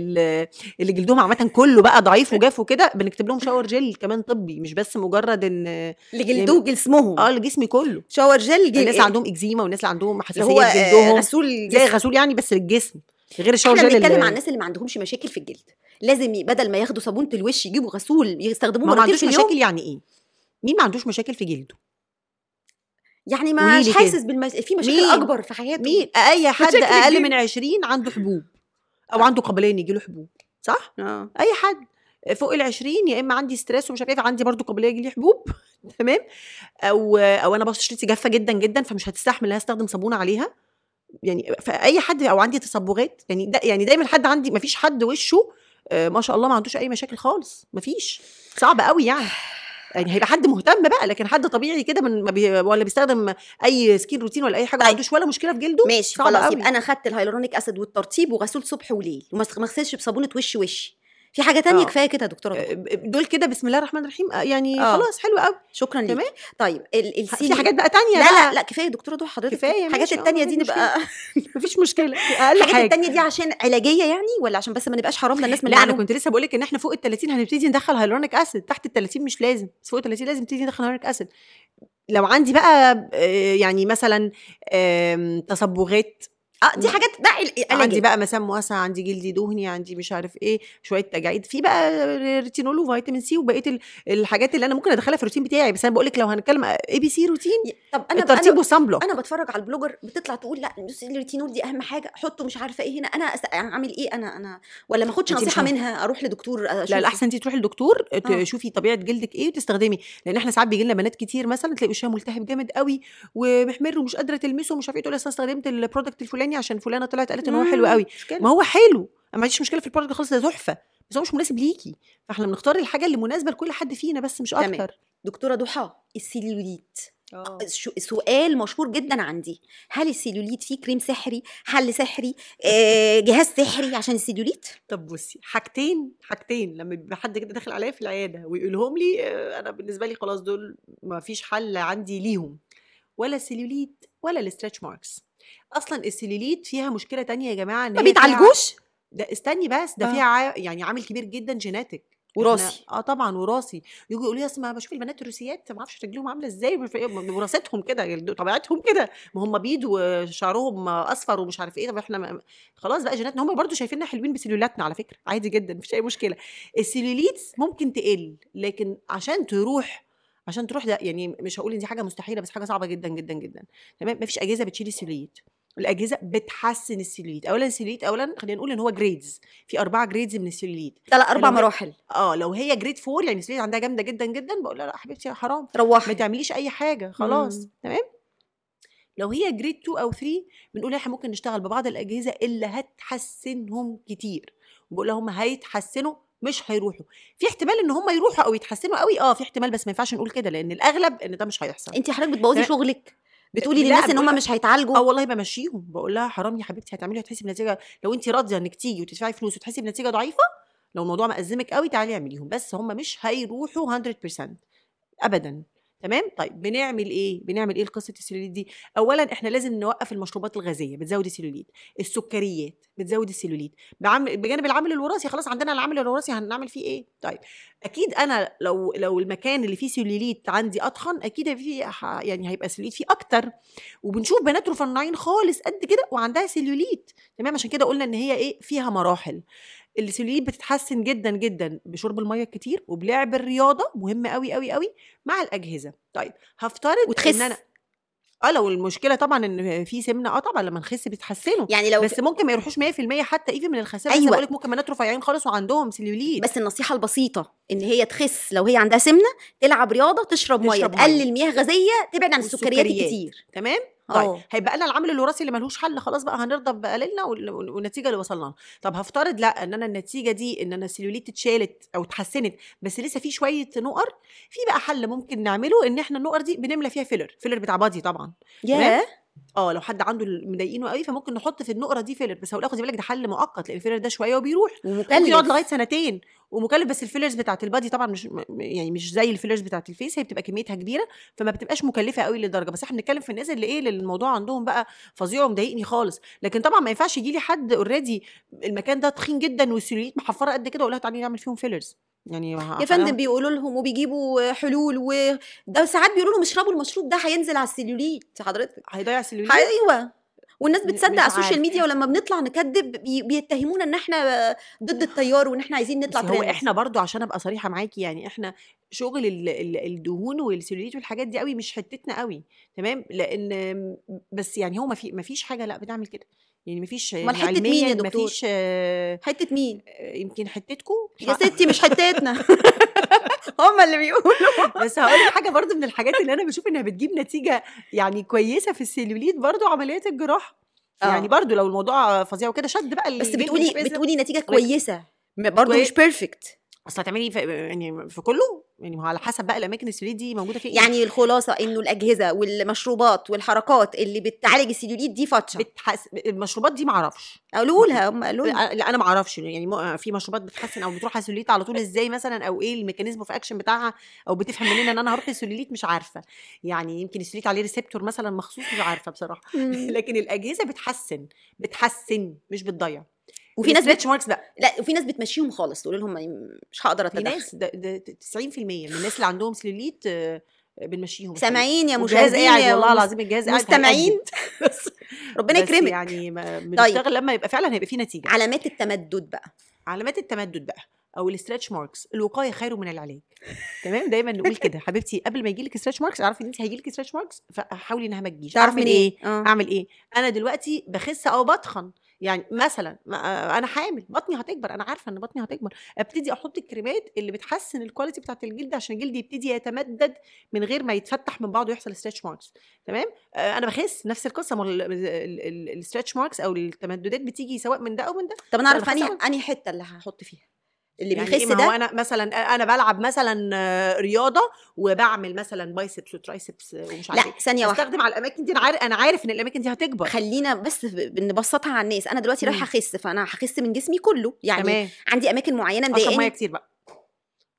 اللي جلدهم عامة كله بقى ضعيف وجاف وكده بنكتب لهم شاور جل كمان طبي مش بس مجرد إن اللي جلدوه جسمهم. آه لجسمي كله. شاور جل جل الناس اللي عندهم اكزيما والناس اللي عندهم حساسية جلدهم غسول زي غسول يعني بس للجسم. غير الشاور إحنا جل بنتكلم اللي- عن الناس اللي ما عندهمش مشاكل في الجلد. لازم بدل ما ياخدوا صابونه الوش يجيبوا غسول يستخدموه ما ما مرتين عندوش في اليوم مشاكل يعني إيه؟ مين ما عندوش مشاكل في جلده؟ يعني قولي مش حاسس. بالمش... في مشاكل مين؟ أكبر في حياته. مين؟ أي حد أقل. من 20 عنده حبوب أو عنده قابلية إن يجيله حبوب صح؟ آه. أي حد. فوق ال 20 يا إما عندي ستريس ومش عارفه إيه عندي برضو قابلية يجي لي حبوب <laughs> تمام؟ أو أو أنا بشرتي جافة جدا جدا فمش هتستحمل انها أستخدم صابونة عليها. يعني فأي حد أو عندي تصبغات يعني ده يعني دايما حد عندي ما فيش حد وشه آه، ما شاء الله ما عندوش أي مشاكل خالص ما فيش صعب قوي يعني يعني هيبقى حد مهتم بقى لكن حد طبيعي كده من ما بي ولا بيستخدم أي skin routine ولا أي حاجة ما طيب. عندوش ولا مشكلة في جلده ماشي خلاص. يبقى أنا خدت ال hyaluronic acid والترطيب وغسول صبح وليل وما ما اغسلش بصابونة وش وش في حاجة تانية آه. كفاية كده يا دكتورة آه،. دول كده بسم الله الرحمن الرحيم آه، يعني آه. خلاص حلو قوي شكرا ليك تمام. طيب ال السيلي في حاجات بقى تانية لا. لا لا كفاية يا دكتورة ضحى حضرتك كفاية، الحاجات آه، التانية دي نبقى <laughs> مفيش مشكلة أقل الحاجات حاجة التانية دي عشان علاجية يعني ولا عشان بس ما نبقاش حرام للناس من لا أنا؟ كنت لسه بقول لك إن إحنا فوق ال 30 هنبتدي ندخل hyaluronic acid تحت ال 30 مش لازم بس فوق ال 30 لازم نبتدي ندخل hyaluronic acid لو عندي بقى يعني مثلا تصبغات آه دي حاجات ده عندي بقى مسام واسع عندي جلدي دهني عندي مش عارف إيه شوية تجاعيد. في بقى ريتينول وفيتامين سي وبقية ال- الحاجات اللي أنا ممكن أدخلها في الروتين بتاعي. بس أنا بقول لك لو هنتكلم ABC routine طب أنا الترطيب sun block أنا بتفرج على ال blogger بتطلع تقول لأ بص الريتينول دي أهم حاجة حطه مش عارفة إيه هنا أنا أعمل إيه؟ أنا أنا ولا ما أخدش نصيحة. منها أروح لدكتور أشوف لا الأحسن انت تروحي للدكتور آه. تشوفي طبيعة جلدك إيه وتستخدمي. لأن إحنا ساعات بيجي لنا بنات كتير مثلا تلاقي وشها ملتهب جامد قوي ومحمر ومش قادرة تلمسه ومش عارفة إيه تقول استخدمت ال product الفلاني عشان فلانة طلعت قالت إن هو حلو قوي. ما هو حلو. أنا ما عنديش مشكلة في ال product خالص ده تحفة. بس هو مش مناسب ليكي. فإحنا بنختار الحاجة اللي مناسبة لكل حد فينا بس مش تمام. أكتر. دكتورة ضحى السيلوليت. شو- سؤال مشهور جدا عندي. هل السيلوليت فيه كريم سحري حل سحري آه، جهاز سحري عشان السيلوليت؟ طب بصي حاجتين حاجتين لما بيبقى حد كده داخل عليا في العيادة ويقولهم لي آه، أنا بالنسبة لي خلاص دول ما فيش حل عندي ليهم. ولا السيلوليت ولا ال stretch marks. أصلا السليليت فيها مشكلة تانية يا جماعة إن ما فيها- بيتعالجوش؟ ده استني بس ده آه. فيها ع... يعني عامل كبير جدا genetic وراثي. آه طبعا وراثي. يجوا يقولوا لي اصل ما بشوف البنات الروسيات ما أعرفش رجلهم عاملة إزاي وراثتهم كده طبيعتهم كده. ما هم بيض وشعرهم أصفر ومش عارف إيه. طب إحنا ما... خلاص بقى جيناتنا هم برضو شايفيننا حلوين بسلولاتنا على فكرة عادي جدا مفيش أي مشكلة. السلوليت ممكن تقل لكن عشان تروح عشان تروح ده يعني مش هقول إن دي حاجة مستحيلة بس حاجة صعبة جدا جدا جدا. تمام؟ مفيش أجهزة بتشيل السلوليت الأجهزة بتحسن السلوليت اولا السلوليت اولا خلينا نقول إن هو grades في أربعة grades من السلوليت لا لا أربع لو هي- مراحل. آه لو هي grade 4 يعني السلوليت عندها جامدة جدا جدا بقول لها لا حبيبتي حرام. ما روحي تعمليش أي حاجة خلاص. تمام؟ لو هي grade 2 أو 3 بنقول إحنا ممكن نشتغل ببعض الأجهزة اللي هتحسنهم كتير. بقول لهم هيتحسنوا مش هيروحوا. في احتمال إن هم يروحوا أو يتحسنوا قوي آه في احتمال بس ما ينفعش نقول كده لأن الأغلب إن ده مش هيحصل. انت حضرتك بتبوظي. شغلك. بتقولي للناس إن هم مش هيتعالجوا. آه والله بمشيهم بقول لها حرام يا حبيبتي هتعملي هتحسي بنتيجة. لو انت راضية إنك تيجي وتدفعي فلوس وتحسي بنتيجة ضعيفة لو الموضوع مأزمك قوي تعالي اعمليهم. بس هم مش هيروحوا 100% ابدا. تمام؟ طيب بنعمل إيه؟ بنعمل إيه لقصة السلوليت دي؟ اولا إحنا لازم نوقف المشروبات الغازية بتزود السلوليت السكريات بتزود السلوليت بجانب العامل الوراثي خلاص عندنا العامل الوراثي هنعمل فيه إيه؟ طيب أكيد أنا لو لو المكان اللي فيه سلوليت عندي أتخن أكيد في يعني هيبقى سلوليت فيه أكتر وبنشوف بنات رفيعين خالص قد كده وعندها سلوليت تمام؟ عشان كده قلنا إن هي إيه؟ فيها مراحل. السلوليت بتتحسن جدا جدا بشرب المية الكتير وبلعب الرياضة مهم قوي قوي قوي مع الأجهزة طيب هفترض وتخس. إن أنا آه لو المشكلة طبعا إن في سمنة آه طبعا لما نخس بيتحسنوا يعني لو بس ممكن ما يروحوش 100% حتى even من الخسسان أيوة. بس بقول لك ممكن بنات رفيعين خالص وعندهم سلوليت بس النصيحة البسيطة إن هي تخس لو هي عندها سمنة تلعب رياضة تشرب مية تشرب مية. تقلل مياه غازية تبعد عن السكريات. الكتير تمام طيب هيبقى لنا العامل الوراثي اللي ملهوش حل خلاص بقى هنرضى بقليلنا وال- وال- والنتيجة اللي وصلنا لها. طب هفترض لأ إن أنا النتيجة دي إن أنا السلوليت اتشالت أو اتحسنت بس لسه في شوية نقر في بقى حل ممكن نعمله إن إحنا النقر دي بنملى فيها filler filler بتاع body طبعا. ياه! آه لو حد عنده مضايقينه قوي فممكن نحط في النقرة دي filler بس هقول خدي بالك ده حل مؤقت لأن ال filler ده شوية وبيروح ممكن يقعد ومكلف. لغاية سنتين. ومكلف بس ال fillers بتاعت ال body طبعا مش يعني مش زي ال fillers بتاعت ال face هي بتبقى كميتها كبيرة فما بتبقاش مكلفة قوي للدرجة. بس إحنا بنتكلم في الناس اللي إيه اللي الموضوع عندهم بقى فظيع ومضايقني خالص. لكن طبعا ما ينفعش يجي لي حد already المكان ده تخين جدا والسلوليت محفرة قد كده وأقول لها تعالي نعمل فيهم fillers يعني يا فندم بيقولوا لهم وبيجيبوا حلول وده ساعات بيقولوا لهم اشربوا المشروب ده هينزل على السليوليت حضرتك. هيضيع السلوليت؟ أيوه. والناس بتصدق على ال social. media ولما بنطلع نكذب بي- بيتهمونا إن إحنا ضد <sighs> التيار وإن إحنا عايزين نطلع بس هو إحنا برضو عشان أبقى صريحة معاكي يعني إحنا شغل ال- ال- الدهون والسلوليت والحاجات دي قوي مش حتتنا قوي تمام؟ لأن بس يعني هو ما في ما فيش حاجة لأ بتعمل كده. يعني ما فيش أمال حتة مين يا دكتور؟ فيش آه، حتة مين؟ يمكن حتتكم يا ستي مش حتتنا. <laughs> <laughs> هما اللي بيقولوا. بس هقول لك حاجة برضو من الحاجات اللي أنا بشوف إنها بتجيب نتيجة يعني كويسة في السلوليت برضو عمليات الجراحة. آه. يعني برضو لو الموضوع فظيع وكده شد بقى بس بتقولي. بتقولي نتيجة كويسة. كوي- مش perfect أصل هتعملي في يعني في كله؟ يعني على حسب بقى الأماكن السلوليت دي موجودة فين يعني الخلاصة إنه الأجهزة والمشروبات والحركات اللي بتعالج السيلوليت دي فاتشه بتحس... المشروبات دي معرفش قالوا لها هم قالوا لا أنا ما أعرفش. يعني في مشروبات بتحسن أو بتروح على السلوليت على طول إزاي مثلا؟ أو إيه ال mechanism of action بتاعها؟ أو بتفهم منين إن أنا هروح للسلوليت مش عارفة. يعني يمكن السلوليت عليه receptor مثلا مخصوص مش عارفة بصراحة. <laughs> لكن الأجهزة بتحسن بتحسن مش بتضيع. وفي ناس بت... ال stretch marks لا لا وفي ناس بتمشيهم خالص تقول لهم مش هقدر في أتدخل. ناس ده, ده 90% من الناس اللي عندهم سلوليت آه، بنمشيهم سامعين يا مشاهدين قاعد يا والله العظيم الجهاز قاعد مستمعين. <laughs> ربنا يكرمك. يعني بنشتغل لما يبقى فعلا هيبقى في نتيجة. علامات التمدد بقى. علامات التمدد بقى أو ال stretch marks الوقاية خير من العلاج. تمام؟ دايما نقول <laughs> كده. حبيبتي قبل ما يجي لك stretch marks اعرفي إن انت هيجي لك stretch marks فحاولي إنها ما تجيش. تعرف أعمل من إيه؟ آه. أعمل إيه؟ أنا دلوقتي بخس أو بتخن. يعني مثلا ما- أنا حامل بطني هتكبر أنا عارفة إن بطني هتكبر أبتدي أحط الكريمات اللي بتحسن ال quality بتاعت الجلد عشان الجلد يبتدي يتمدد من غير ما يتفتح من بعضه ويحصل stretch marks تمام؟ أنا بخس نفس القصة ال stretch marks أو التمددات بتيجي سواء من ده أو من ده طب أنا أعرف أنهي أنهي حتة اللي هحط فيها؟ اللي يعني بيخس إيه؟ ما هو ده أنا مثلا أنا بلعب مثلا رياضة وبعمل مثلا biceps و triceps ومش عارف لا إيه. ثانية واحدة. استخدم على الأماكن دي أنا عارف أنا عارف إن الأماكن دي هتكبر. خلينا بس نبسطها على الناس. أنا دلوقتي رايحة. أخس فأنا هخس من جسمي كله. يعني تمام. عندي أماكن معينة أشرب مية مضايقاني. كتير بقى.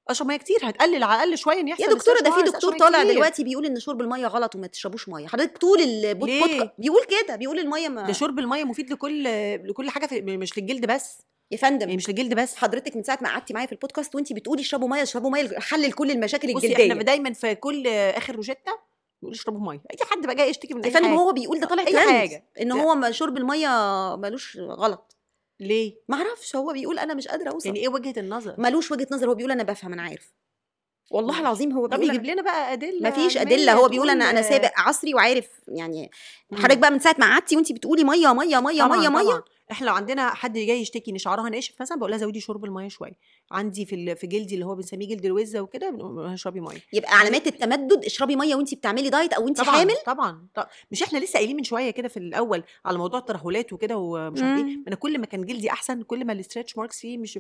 أشرب مية كتير هتقلل على الاقل شوية إن يحصل يا دكتورة ده في بس دكتور طالع كتير. دلوقتي بيقول إن شرب المية غلط وما تشربوش مية. حضرتك طول؟ بوت بيقول كده بيقول المية ما ده شرب المية مفيد لكل لكل حاجة في مش للجلد بس. يا فندم يعني مش للجلد بس. حضرتك من ساعة ما قعدتي معايا في البودكاست وانت بتقولي اشربوا مية اشربوا مية حل لكل المشاكل بصي الجلدية. إحنا دايما في كل آخر روجيتا نقول اشربوا مية. أي حد بقى جاي يشتكي من يا أي فندم حاجة. هو بيقول ده طالع أي ترند حاجة. إن. هو شرب المية ملوش غلط. ليه؟ ما أعرفش هو بيقول أنا مش قادرة أوصل. يعني إيه وجهة النظر؟ ملوش وجهة نظر هو بيقول أنا بفهم أنا عارف. والله. العظيم هو طب بيقول يجيب لنا بقى أدلة ما فيش علمية أدلة هو بيقول أنا أنا سابق عصري وعارف يعني. حضرتك بقى من ساعة ما قعدتي وانت بتقولي مية مية مية طبعاً مية مية طبعاً. إحنا لو عندنا حد جاي يشتكي إن شعرها ناشف مثلا بقول لها زودي شرب المية شوية عندي في في جلدي اللي هو بنسميه جلد الوزة وكده بنقول اشربي مية يبقى علامات التمدد اشربي مية وانت بتعملي diet أو انت طبعا حامل طبعا طبعا مش إحنا لسه قايلين من شوية كده في الأول على موضوع الترهلات وكده ومش عارف إيه. أنا كل ما كان جلدي أحسن كل ما ال stretch marks فيه مش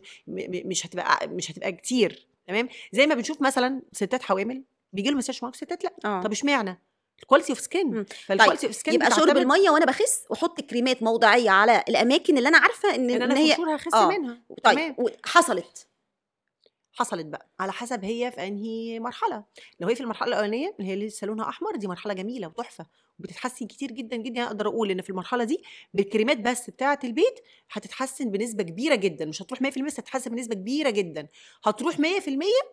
مش هتبقى مش هتبقى كتير تمام؟ زي ما بنشوف مثلا ستات حوامل بيجي لهم marks ستات لا. آه. طب اشمعنى؟ ال quality of. skin فال quality of skin يبقى شرب المية وأنا بخس وأحط كريمات موضعية على الأماكن اللي أنا عارفة إن, إن أنا في هي هخس آه. منها. تمام. طيب حصلت حصلت بقى على حسب هي في أنهي مرحلة. لو هي في المرحلة الأولانية اللي هي لسه لونها أحمر دي مرحلة جميلة وتحفة وبتتحسن كتير جدا جدا. أقدر أقول إن في المرحلة دي بالكريمات بس بتاعة البيت هتتحسن بنسبة كبيرة جدا. مش هتروح 100% بس هتتحسن بنسبة كبيرة جدا. هتروح 100%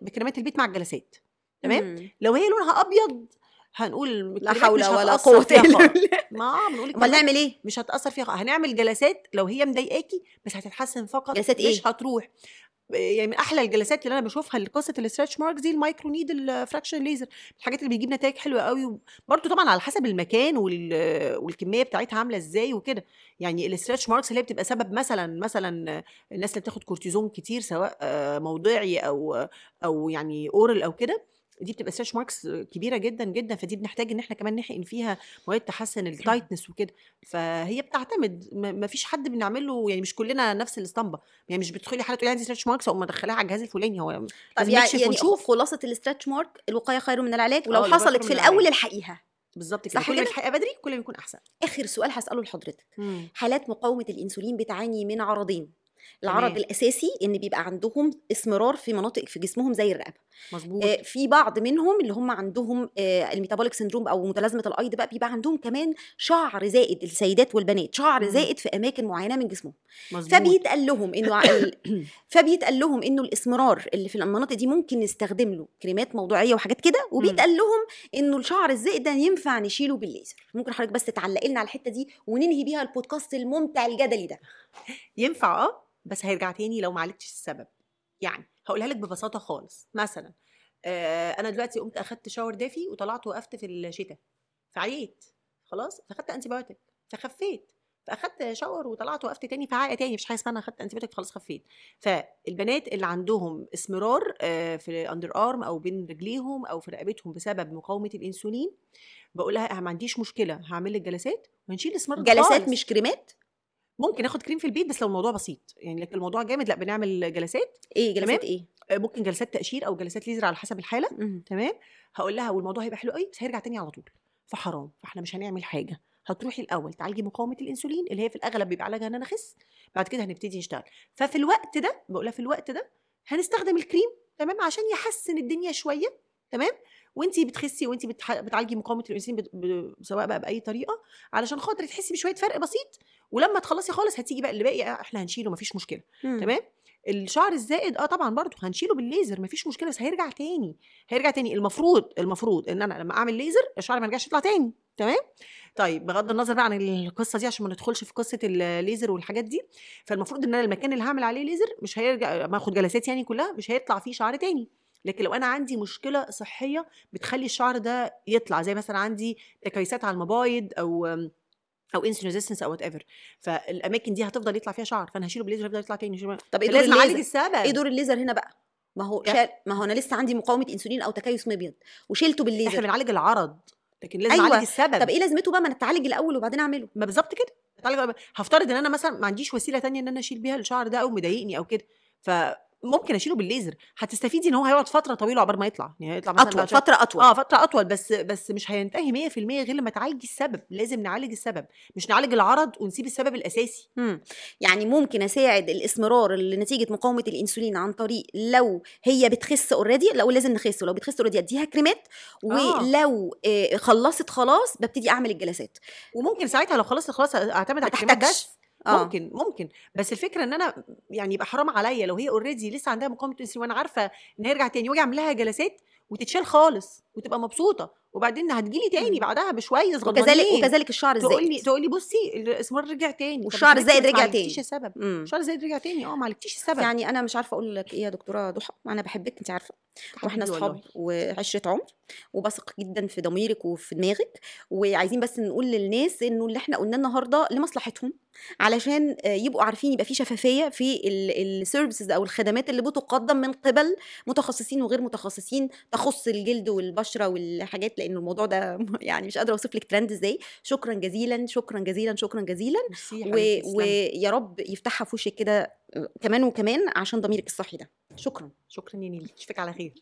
بكريمات البيت مع الجلسات. تمام. لو هي لونها أبيض هنقول لا حول ولا قوة إلا ما بنقول أمال نعمل إيه؟ مش هتأثر فيها. هنعمل جلسات لو هي مضايقاكي بس هتتحسن فقط. جلسات إيه؟ مش هتروح. يعني من أحلى الجلسات اللي أنا بشوفها لقصة ال stretch marks دي ال micro needle fractional laser الحاجات اللي بيجيب نتائج حلوة قوي برضه طبعا على حسب المكان وال- والكمية بتاعتها عاملة إزاي وكده. يعني ال stretch marks اللي هي بتبقى سبب مثلا مثلا الناس اللي بتاخد كورتيزون كتير سواء آه، موضعي أو أو يعني oral أو كده دي بتبقى stretch marks كبيرة جدا جدا فدي بنحتاج إن إحنا كمان نحقن فيها مواد تحسن ال tightness وكده. فهي بتعتمد ما فيش حد بنعمل له يعني مش كلنا نفس الاسطمبة. يعني مش بتدخلي حالة تقولي عندي stretch marks أو ما ادخليها على الجهاز الفلاني هو طب لازم يعني, يعني ونشوف خلاصة ال stretch mark الوقاية خير من العلاج ولو آه، حصلت في الأول. الحقيها. بالظبط كده كل؟ الحقيها بدري كل ما يكون أحسن. آخر سؤال هسأله لحضرتك. حالات مقاومة الإنسولين بتعاني من عرضين. العرض تمام. الأساسي إن بيبقى عندهم إسمرار في مناطق في جسمهم زي الرقبة. مظبوط. آه، في بعض منهم اللي هم عندهم آه، الميتابوليك سندروم أو متلازمة الأيض بقى بيبقى عندهم كمان شعر زائد السيدات والبنات شعر مم. زائد في أماكن معينة من جسمهم. مظبوط. فبيتقال لهم إنه ال- <coughs> فبيتقال لهم إنه الإسمرار اللي في المناطق دي ممكن نستخدم له كريمات موضوعية وحاجات كده وبيتقال لهم إنه الشعر الزائد ده ينفع نشيله بالليزر. ممكن حضرتك بس تعلقي لنا على الحتة دي وننهي بيها البودكاست الممتع الجدلي ده. ينفع آه. بس هيرجع تاني لو ما عالجتش السبب. يعني هقولها لك ببساطة خالص. مثلا آه أنا دلوقتي قمت أخدت shower دافي وطلعت وقفت في الشتاء. فعييت. خلاص؟ فأخدت antibiotic فخفيت. فأخدت shower وطلعت وقفت تاني فعييت تاني. مش حاجة اسمها أنا أخدت antibiotic خلاص خفيت. فالبنات اللي عندهم إسمرار آه في under arm أو بين رجليهم أو في رقبتهم بسبب مقاومة الإنسولين بقول لها ما عنديش مشكلة هعمل لك جلسات وهنشيل الاسمرار جلسات خالص. مش كريمات؟ ممكن آخد كريم في البيت بس لو الموضوع بسيط. يعني لكن الموضوع جامد لأ بنعمل جلسات. إيه جلسات تمام. إيه؟ آه، ممكن جلسات تقشير أو جلسات ليزر على حسب الحالة. مم. تمام؟ هقول لها والموضوع هيبقى حلو قوي بس هيرجع تاني على طول. فحرام فإحنا مش هنعمل حاجة. هتروحي الأول تعالجي مقاومة الإنسولين اللي هي في الأغلب بيبقى علاجها إن أنا أخس بعد كده هنبتدي نشتغل. ففي الوقت ده بقولها في الوقت ده هنستخدم الكريم تمام؟ عشان يحسن الدنيا شوية. تمام؟ وأنتي بتخسي وأنتي بتح... بتعالجي مقاومة الإنسولين بت... ب... سواء بقى بأي طريقة علشان خاطر تحسي بشوية فرق بسيط. ولما تخلصي خالص هتيجي بقى اللي باقي إحنا هنشيله مفيش مشكلة. تمام؟ الشعر الزائد آه طبعا برضه هنشيله بالليزر مفيش مشكلة بس هيرجع تاني هيرجع تاني. المفروض المفروض إن أنا لما أعمل ليزر الشعر ما يرجعش يطلع تاني تمام؟ طيب بغض النظر بقى عن القصة دي عشان ما ندخلش في قصة الليزر والحاجات دي فالمفروض إن أنا المكان اللي هعمل عليه ليزر مش هيرجع ما آخد جلسات يعني كلها مش هيطلع فيه شعر تاني. لكن لو أنا عندي مشكلة صحية بتخلي الشعر ده يطلع زي مثلا عندي تكيسات على المبايض أو أو insulin resistance أو whatever فالأماكن دي هتفضل يطلع فيها شعر فأنا هشيله بالليزر يفضل يطلع تاني هشيله- طب إيه دور أعالج الليزر؟ السبب. إيه دور الليزر هنا بقى؟ ما هو. شال ما هو أنا لسه عندي مقاومة إنسولين أو تكيس مبيض وشلته إحنا بالليزر بنعالج العرض لكن لازم أيوة. أعالج السبب. طب إيه لازمته بقى؟ ما أنا أتعالج الأول وبعدين أعمله. ما بالظبط كده. هفترض إن أنا مثلا ما عنديش وسيلة تانية إن أنا أشيل بيها الشعر ده أو مضايقني أو كده. ف ممكن أشيله بالليزر. هتستفيدي إن هو هيقعد فترة طويلة عقبال ما يطلع. يعني هيطلع مثلا أطول فترة أطول. آه فترة أطول. بس بس مش هينتهي 100% غير لما تعالجي السبب. لازم نعالج السبب. مش نعالج العرض ونسيب السبب الأساسي. مم. يعني ممكن أساعد الاسمرار اللي نتيجه مقاومة الإنسولين عن طريق لو هي بتخس already لو لازم نخس ولو بتخس already أديها كريمات. آه. ولو آه، خلصت خلاص ببتدي أعمل الجلسات. وممكن ساعتها لو خلصت خلاص أعتمد على الكريمات بس. آه. ممكن ممكن. بس الفكرة إن أنا يعني يبقى حرام عليا لو هي already لسه عندها مقاومة انسولين وأنا عارفة إن هيرجع تاني وأجي أعمل لها جلسات وتتشال خالص وتبقى مبسوطة. وبعدين هتجيلي تاني مم. بعدها بشوية وكذلك غضبانين وكذلك الشعر تقول لي الزائد. تقول لي بصي الإسمرار رجع تاني. والشعر الزائد رجع تاني. السبب؟ مم. الشعر الزائد رجع تاني. آه ما عالجتيش السبب. يعني أنا مش عارفة أقول لك إيه يا دكتورة ضحى. أنا بحبك انت عارفة. وإحنا أصحاب. وعشرة عمر وبثق جدا في ضميرك وفي دماغك وعايزين بس نقول للناس إنه اللي إحنا قلناه النهارده لمصلحتهم علشان يبقوا عارفين يبقى في شفافية في ال services أو الخدمات اللي بتقدم من قبل متخصصين وغير متخصصين تخص الجلد والبشرة والحاجات لأن الموضوع ده <laughs> يعني مش قادرة أوصف لك ترند إزاي. شكرا جزيلا شكرا جزيلا شكرا جزيلا. و... ويا رب يفتحها في وشك كده كمان وكمان عشان ضميرك الصحي ده. شكرا. شكرا يا نيلي. أشوفك على خير.